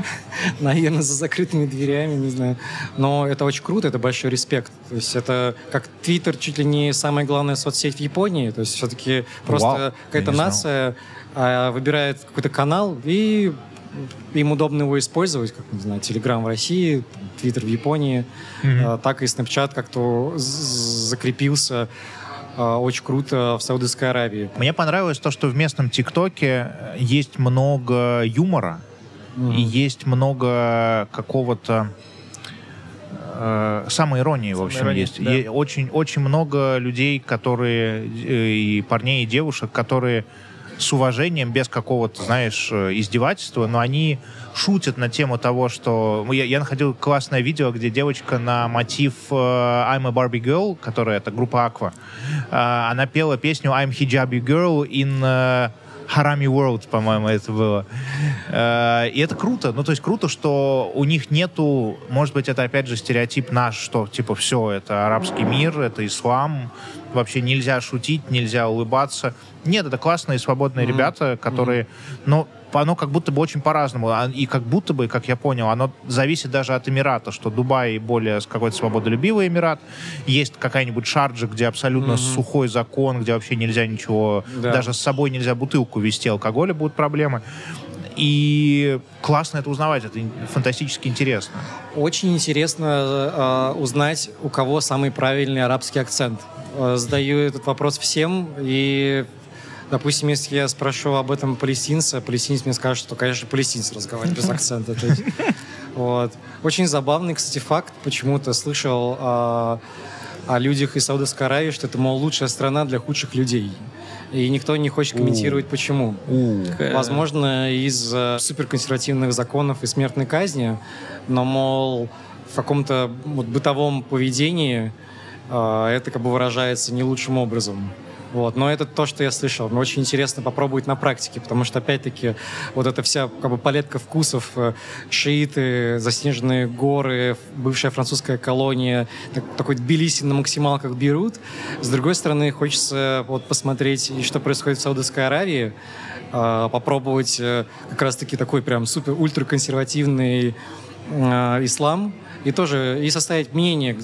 Наверное, за закрытыми дверями, не знаю. Но это очень круто, это большой респект. То есть это как Твиттер чуть ли не самая главная соцсеть в Японии. То есть все-таки просто какая-то нация выбирает какой-то канал и им удобно его использовать, как, не знаю, Telegram в России, Twitter в Японии, mm-hmm. так и Snapchat как-то закрепился а, очень круто в Саудовской Аравии. Мне понравилось то, что в местном ТикТоке есть много юмора mm-hmm. и есть много какого-то э, самой иронии, в общем, есть. Да. очень, очень много людей, которые, э, и парней, и девушек, которые с уважением, без какого-то, знаешь, э, издевательства, но они шутят на тему того, что... Я, я находил классное видео, где девочка на мотив э, I'm a Barbie Girl, которая, это группа Aqua, э, она пела песню I'm Hijabi Girl in... Э, Harami World, по-моему, это было. Э, и это круто. Ну, то есть круто, что у них нету, может быть, это опять же стереотип наш, что типа все, это арабский мир, это ислам, вообще нельзя шутить, нельзя улыбаться. Нет, это классные свободные mm-hmm. ребята, которые, mm-hmm. ну, оно как будто бы очень по-разному. А, и как будто бы, как я понял, оно зависит даже от Эмирата, что Дубай более какой-то свободолюбивый Эмират. Есть какая-нибудь Шарджа, где абсолютно mm-hmm. сухой закон, где вообще нельзя ничего, да. даже с собой нельзя бутылку вести, алкоголя будут проблемы. И классно это узнавать, это фантастически интересно. Очень интересно э, узнать, у кого самый правильный арабский акцент. Э, задаю этот вопрос всем, и Допустим, если я спрошу об этом палестинца, палестинец мне скажет, что, конечно, палестинец разговаривает без акцента. Вот. Очень забавный, кстати, факт. Почему-то слышал о, о людях из Саудовской Аравии, что это, мол, лучшая страна для худших людей. И никто не хочет комментировать, почему. Возможно, из суперконсервативных законов и смертной казни, но, мол, в каком-то вот, бытовом поведении э, это как бы выражается не лучшим образом. Вот. Но это то, что я слышал. Мне очень интересно попробовать на практике, потому что, опять-таки, вот эта вся как бы, палетка вкусов, э, шииты, заснеженные горы, бывшая французская колония, так, такой Тбилиси на максималках Бейрут. С другой стороны, хочется вот посмотреть, что происходит в Саудовской Аравии, э, попробовать э, как раз-таки такой прям супер-ультраконсервативный ислам, и тоже и составить мнение,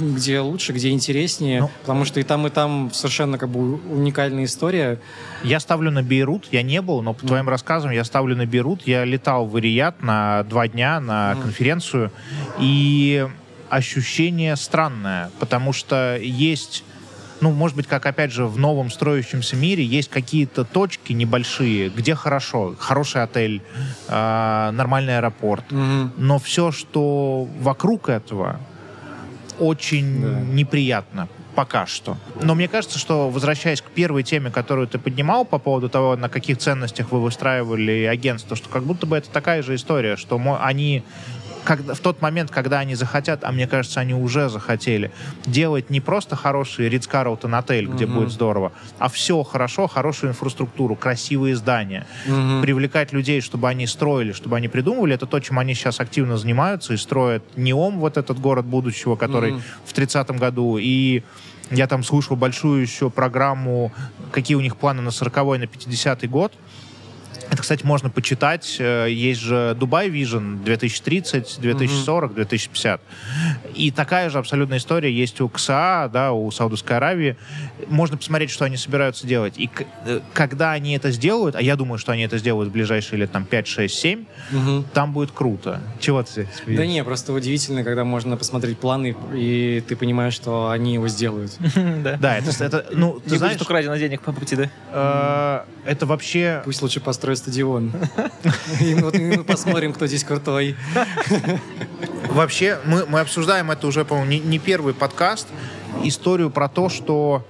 где лучше, где интереснее, ну, потому что и там, и там совершенно как бы уникальная история. Я ставлю на Бейрут, я не был, но по mm. твоим рассказам я ставлю на Бейрут. Я летал в Ирият на два дня на mm. конференцию, и ощущение странное, потому что есть ну, может быть, как, опять же, в новом строящемся мире есть какие-то точки небольшие, где хорошо. Хороший отель, э, нормальный аэропорт. Mm-hmm. Но все, что вокруг этого, очень да. неприятно пока что. Но мне кажется, что, возвращаясь к первой теме, которую ты поднимал по поводу того, на каких ценностях вы выстраивали агентство, что как будто бы это такая же история, что они когда, в тот момент, когда они захотят, а мне кажется, они уже захотели, делать не просто хороший Ридс Карлтон отель, где угу. будет здорово, а все хорошо, хорошую инфраструктуру, красивые здания, угу. привлекать людей, чтобы они строили, чтобы они придумывали, это то, чем они сейчас активно занимаются и строят НЕОМ, вот этот город будущего, который угу. в 30-м году, и я там слушал большую еще программу, какие у них планы на 40-й, на 50-й год, это, кстати, можно почитать. Э, есть же Dubai Vision 2030, 2040, mm-hmm. 2050. И такая же абсолютная история есть у КСА, да, у Саудовской Аравии. Можно посмотреть, что они собираются делать. И э, когда они это сделают, а я думаю, что они это сделают в ближайшие лет там 5, 6, 7, mm-hmm. там будет круто. Чего ты здесь Да не, просто удивительно, когда можно посмотреть планы, и ты понимаешь, что они его сделают. Да, это, ну, ты знаешь... Не украдено денег по пути, да? Э, это вообще... Пусть лучше построить большой стадион. И мы посмотрим, кто здесь крутой. Вообще, мы, мы обсуждаем это уже, по-моему, не, не первый подкаст. Историю про то, что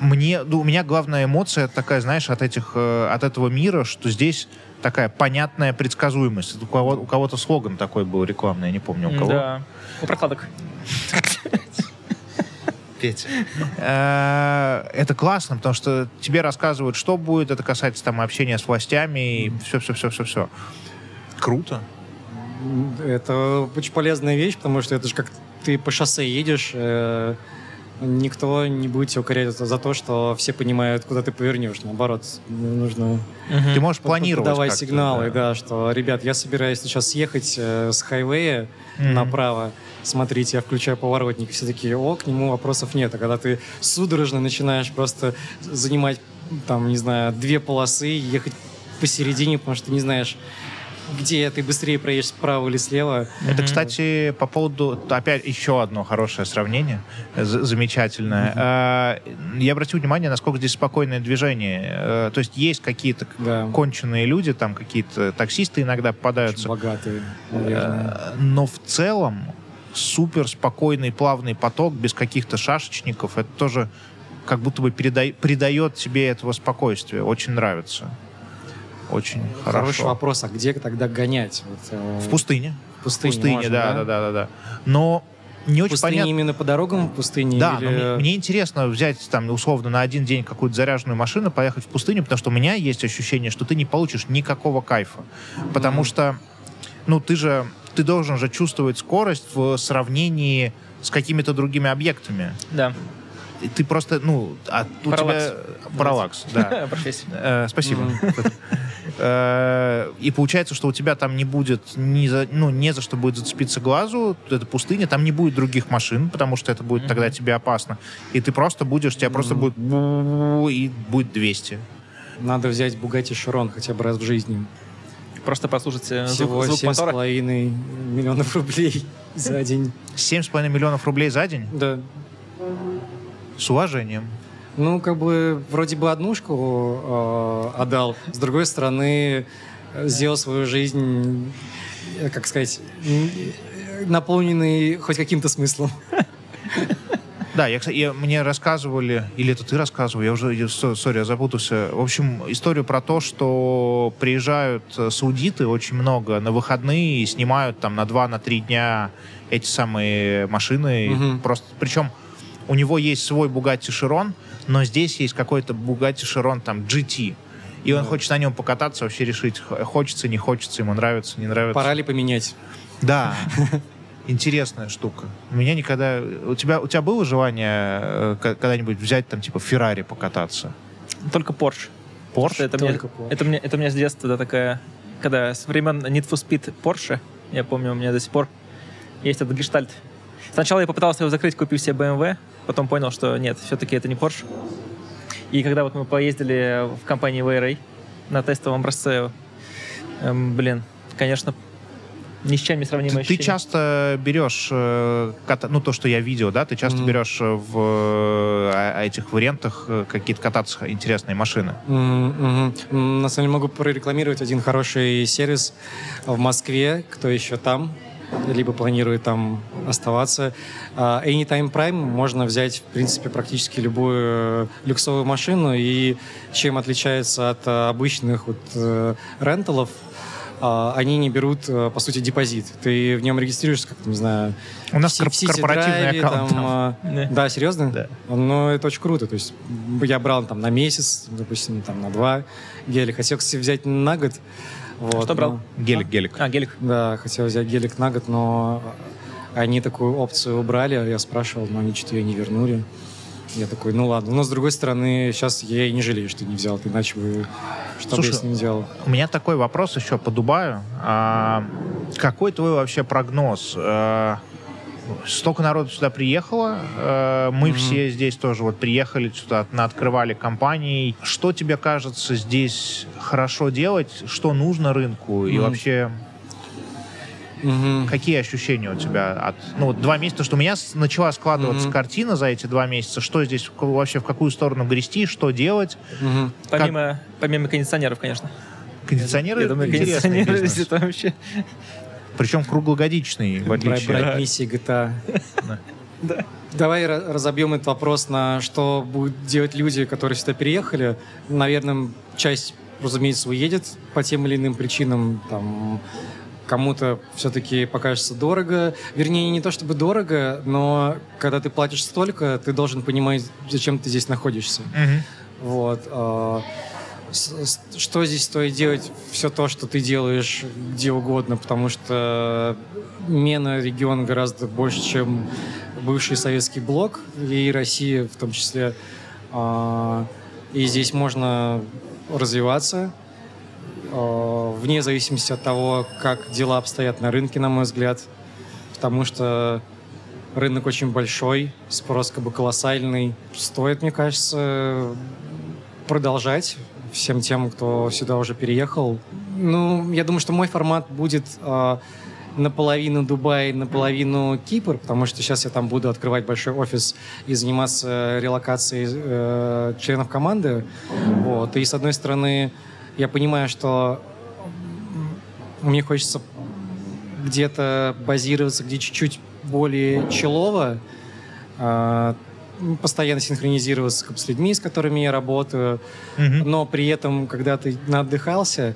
мне, ну, у меня главная эмоция такая, знаешь, от этих, э, от этого мира, что здесь такая понятная предсказуемость. У, кого, у кого-то слоган такой был рекламный, я не помню у кого. Да, у прокладок. Петя. Э, это классно, потому что тебе рассказывают, что будет. Это касается там общения с властями и все-все-все-все-все. Круто. Это очень полезная вещь, потому что это же как ты по шоссе едешь, э, никто не будет тебя укорять за то, что все понимают, куда ты повернешь. Наоборот, нужно... Угу. Ты можешь планировать Давай сигналы, да. да, что, ребят, я собираюсь сейчас съехать э, с хайвея угу. направо, смотрите, я включаю поворотник, все такие, о, к нему вопросов нет. А когда ты судорожно начинаешь просто занимать, там, не знаю, две полосы, ехать посередине, потому что ты не знаешь, где ты быстрее проедешь справа или слева. Это, кстати, по поводу, опять еще одно хорошее сравнение, замечательное. Mm-hmm. Я обратил внимание, насколько здесь спокойное движение. Э, то есть есть какие-то да. конченые люди, там какие-то таксисты иногда попадаются. Очень богатые, наверное. Э, но в целом супер спокойный, плавный поток, без каких-то шашечников. Это тоже как будто бы передай, придает тебе этого спокойствия. Очень нравится. Очень хорошо. Хороший вопрос, а где тогда гонять? Вот, э, В пустыне. в пустыне, В пустыне, можно, да, да, да, да, да. Но не очень пустыне понятно. именно по дорогам в пустыне? Да, или- но мне, мне интересно взять там условно на один день какую-то заряженную машину, поехать в пустыню, потому что у меня есть ощущение, что ты не получишь никакого кайфа. Потому Мгм. что, ну, ты же, ты должен же чувствовать скорость в сравнении с какими-то другими объектами. Да. Ты просто, ну, а у Параллакс. тебя... Параллакс, да. Профессия. Э, Спасибо. Э, И получается, что у тебя там не будет ни за, ну, не за что будет зацепиться глазу, это пустыня, там не будет других машин, потому что это будет тогда тебе опасно. И ты просто будешь, тебя просто будет бу- и будет 200. Надо взять Bugatti Chiron хотя бы раз в жизни. Просто послушать э, Всего звук, звук семь с мотора. половиной миллионов рублей за день. 7,5 миллионов рублей за день? Да. С уважением. Ну, как бы, вроде бы однушку э, отдал. С другой стороны, сделал свою жизнь, э, как сказать, наполненной хоть каким-то смыслом. Да, я, я- мне рассказывали, или это ты рассказывал, я уже, сори, я запутался. В общем, историю про то, что приезжают э, саудиты очень много на выходные и снимают там на 2-3 дня эти самые машины. Мгм. Просто, причем у него есть свой Bugatti Chiron, но здесь есть какой-то Bugatti Chiron там GT. И он Да. хочет на нем покататься, вообще решить, хочется, не хочется, ему нравится, не нравится. Пора ли поменять? Да. Интересная штука. У меня никогда... У тебя, у тебя было желание э, когда-нибудь взять там типа Феррари покататься? Только Porsche. Porsche? Это мне, Только Porsche. это, мне, это у меня с детства да, такая... Когда с времен Need for Speed Porsche, я помню, у меня до сих пор есть этот гештальт. Сначала я попытался его закрыть, купив себе BMW, потом понял, что нет, все-таки это не Porsche. И когда вот мы поездили в компании VRA на тестовом образце, эм, блин, конечно, ни с чем не сравнимое Ты, ты часто берешь, э, ката- ну то, что я видел, да, ты часто Мгм. берешь э, в э, этих вариантах какие-то кататься интересные машины. М, На самом деле могу прорекламировать один хороший сервис в Москве, кто еще там, либо планирует там оставаться. А, Anytime Prime можно взять, в принципе, практически любую э, люксовую машину, и чем отличается от э, обычных вот, э, ренталов, они не берут, э, по сути, депозит. Ты в нем регистрируешься, как, не знаю, У нас в Си- кор- в Сити корпоративный Драйве, аккаунт. там, там. а, Да. да, серьезно? Да. Ну, это очень круто. То есть я брал там на месяц, допустим, там на два гелик. Хотел, кстати, взять на год. Вот, Что брал? но- Гелик, гелик. А, гелик. да, хотел взять гелик на год, но они такую опцию убрали. Я спрашивал, но они что-то ее не вернули. Я такой, ну ладно. Но с другой стороны, сейчас я и не жалею, что не взял. Иначе бы что бы Слушай, я с ним делал? У меня такой вопрос еще по Дубаю. А, какой твой вообще прогноз? А, столько народу сюда приехало. а, мы Мгм. все здесь тоже вот приехали сюда, открывали компании. Что тебе кажется здесь хорошо делать? Что нужно рынку? И Мгм. вообще, Мгм. какие ощущения у тебя от... Ну, вот два месяца, что у меня начала складываться Мгм. картина за эти два месяца. Что здесь вообще, в какую сторону грести, что делать? Мгм. Помимо, помимо кондиционеров, конечно. Кондиционеры Я думаю, кондиционеры здесь это вообще... Причем круглогодичный, в отличие брать миссии GTA. Да. Да. Давай ра- разобьем этот вопрос на что будут делать люди, которые сюда переехали. Наверное, часть, разумеется, уедет по тем или иным причинам. Там, кому-то все-таки покажется дорого. Вернее, не то чтобы дорого, но когда ты платишь столько, ты должен понимать, зачем ты здесь находишься. Мгм. Вот. а, Что здесь стоит делать? Все то, что ты делаешь где угодно, потому что Мена регион гораздо больше, чем бывший советский блок, и Россия в том числе. А, И здесь можно развиваться вне зависимости от того, как дела обстоят на рынке, на мой взгляд. Потому что рынок очень большой, спрос как бы колоссальный. Стоит, мне кажется, продолжать всем тем, кто сюда уже переехал. Ну, я думаю, что мой формат будет э, наполовину Дубай, наполовину Кипр, потому что сейчас я там буду открывать большой офис и заниматься релокацией э, членов команды. Вот. И с одной стороны, я понимаю, что мне хочется где-то базироваться, где чуть-чуть более челово, а, постоянно синхронизироваться с людьми, с которыми я работаю, Мгм. но при этом, когда ты наотдыхался,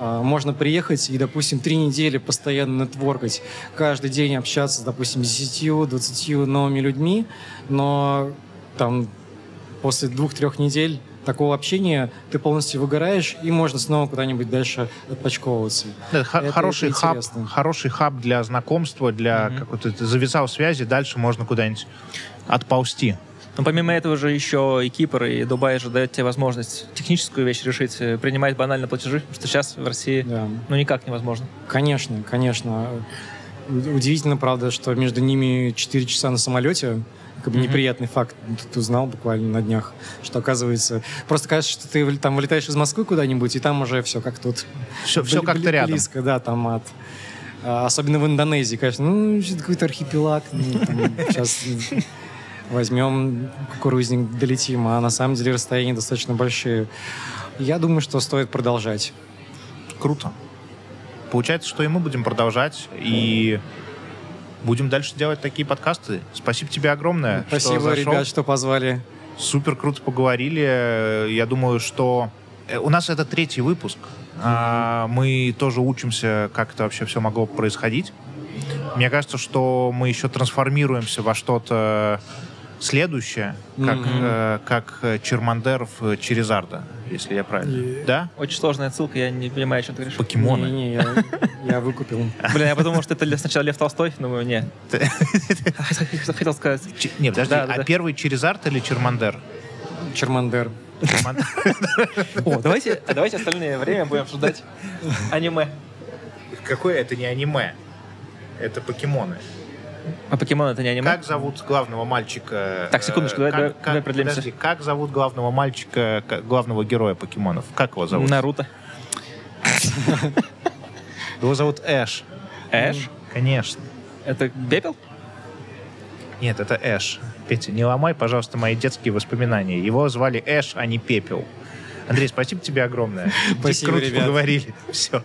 а, можно приехать и, допустим, три недели постоянно нетворкать, каждый день общаться, допустим, с 10-20 новыми людьми, но там после двух-трех недель такого общения ты полностью выгораешь, и можно снова куда-нибудь дальше отпочковываться. Да, Это- хороший, это хаб, интересно. хороший хаб для знакомства, для Мгм. какой-то завязал связи, дальше можно куда-нибудь отползти. Но помимо этого же еще и Кипр, и Дубай же дает тебе возможность техническую вещь решить, э, принимать банально платежи, что сейчас в России Да. ну никак невозможно. Конечно, конечно. Удивительно, правда, что между ними 4 часа на самолете. Как бы неприятный факт. Тут узнал буквально на днях, что оказывается... Просто кажется, что ты там вылетаешь из Москвы куда-нибудь, и там уже все как тут. Все, все как-то рядом. Близко, да, там от... а, Особенно в Индонезии, конечно. Ну, что-то какой-то архипелаг. сейчас возьмем кукурузник, долетим. А на самом деле расстояния достаточно большие. Я думаю, что стоит продолжать. Круто. Получается, что и мы будем продолжать, и будем дальше делать такие подкасты. Спасибо тебе огромное, что Спасибо, зашел. ребят, что позвали. Супер круто поговорили. Я думаю, что э, у нас это третий выпуск. А, Мы тоже учимся, как это вообще все могло происходить. Мне кажется, что мы еще трансформируемся во что-то следующее, как, Мгм. э, как э, Чермандер в Черезарда, если я правильно. И- Да? Очень сложная отсылка, я не понимаю, о чем ты говоришь. Покемоны. Не-не, я, я выкупил. Блин, я подумал, что это сначала Лев Толстой, думаю, не. Хотел сказать. Не, подожди, а первый Черезард или Чермандер? Чермандер. Чермандер. О, давайте, давайте остальное время будем обсуждать аниме. Какое это не аниме? Это покемоны. А покемон это не аниме? Как зовут главного мальчика? Так, секундочку, э, давай- как- давай- как- давай продлимся. Подожди, как зовут главного мальчика, главного героя покемонов? Как его зовут? Наруто. Его зовут Эш. Эш? Конечно. Это пепел? Нет, это Эш. Петя, не ломай, пожалуйста, мои детские воспоминания. Его звали Эш, а не Пепел. Андрей, спасибо тебе огромное. Спасибо, Круто ребят. поговорили. Все.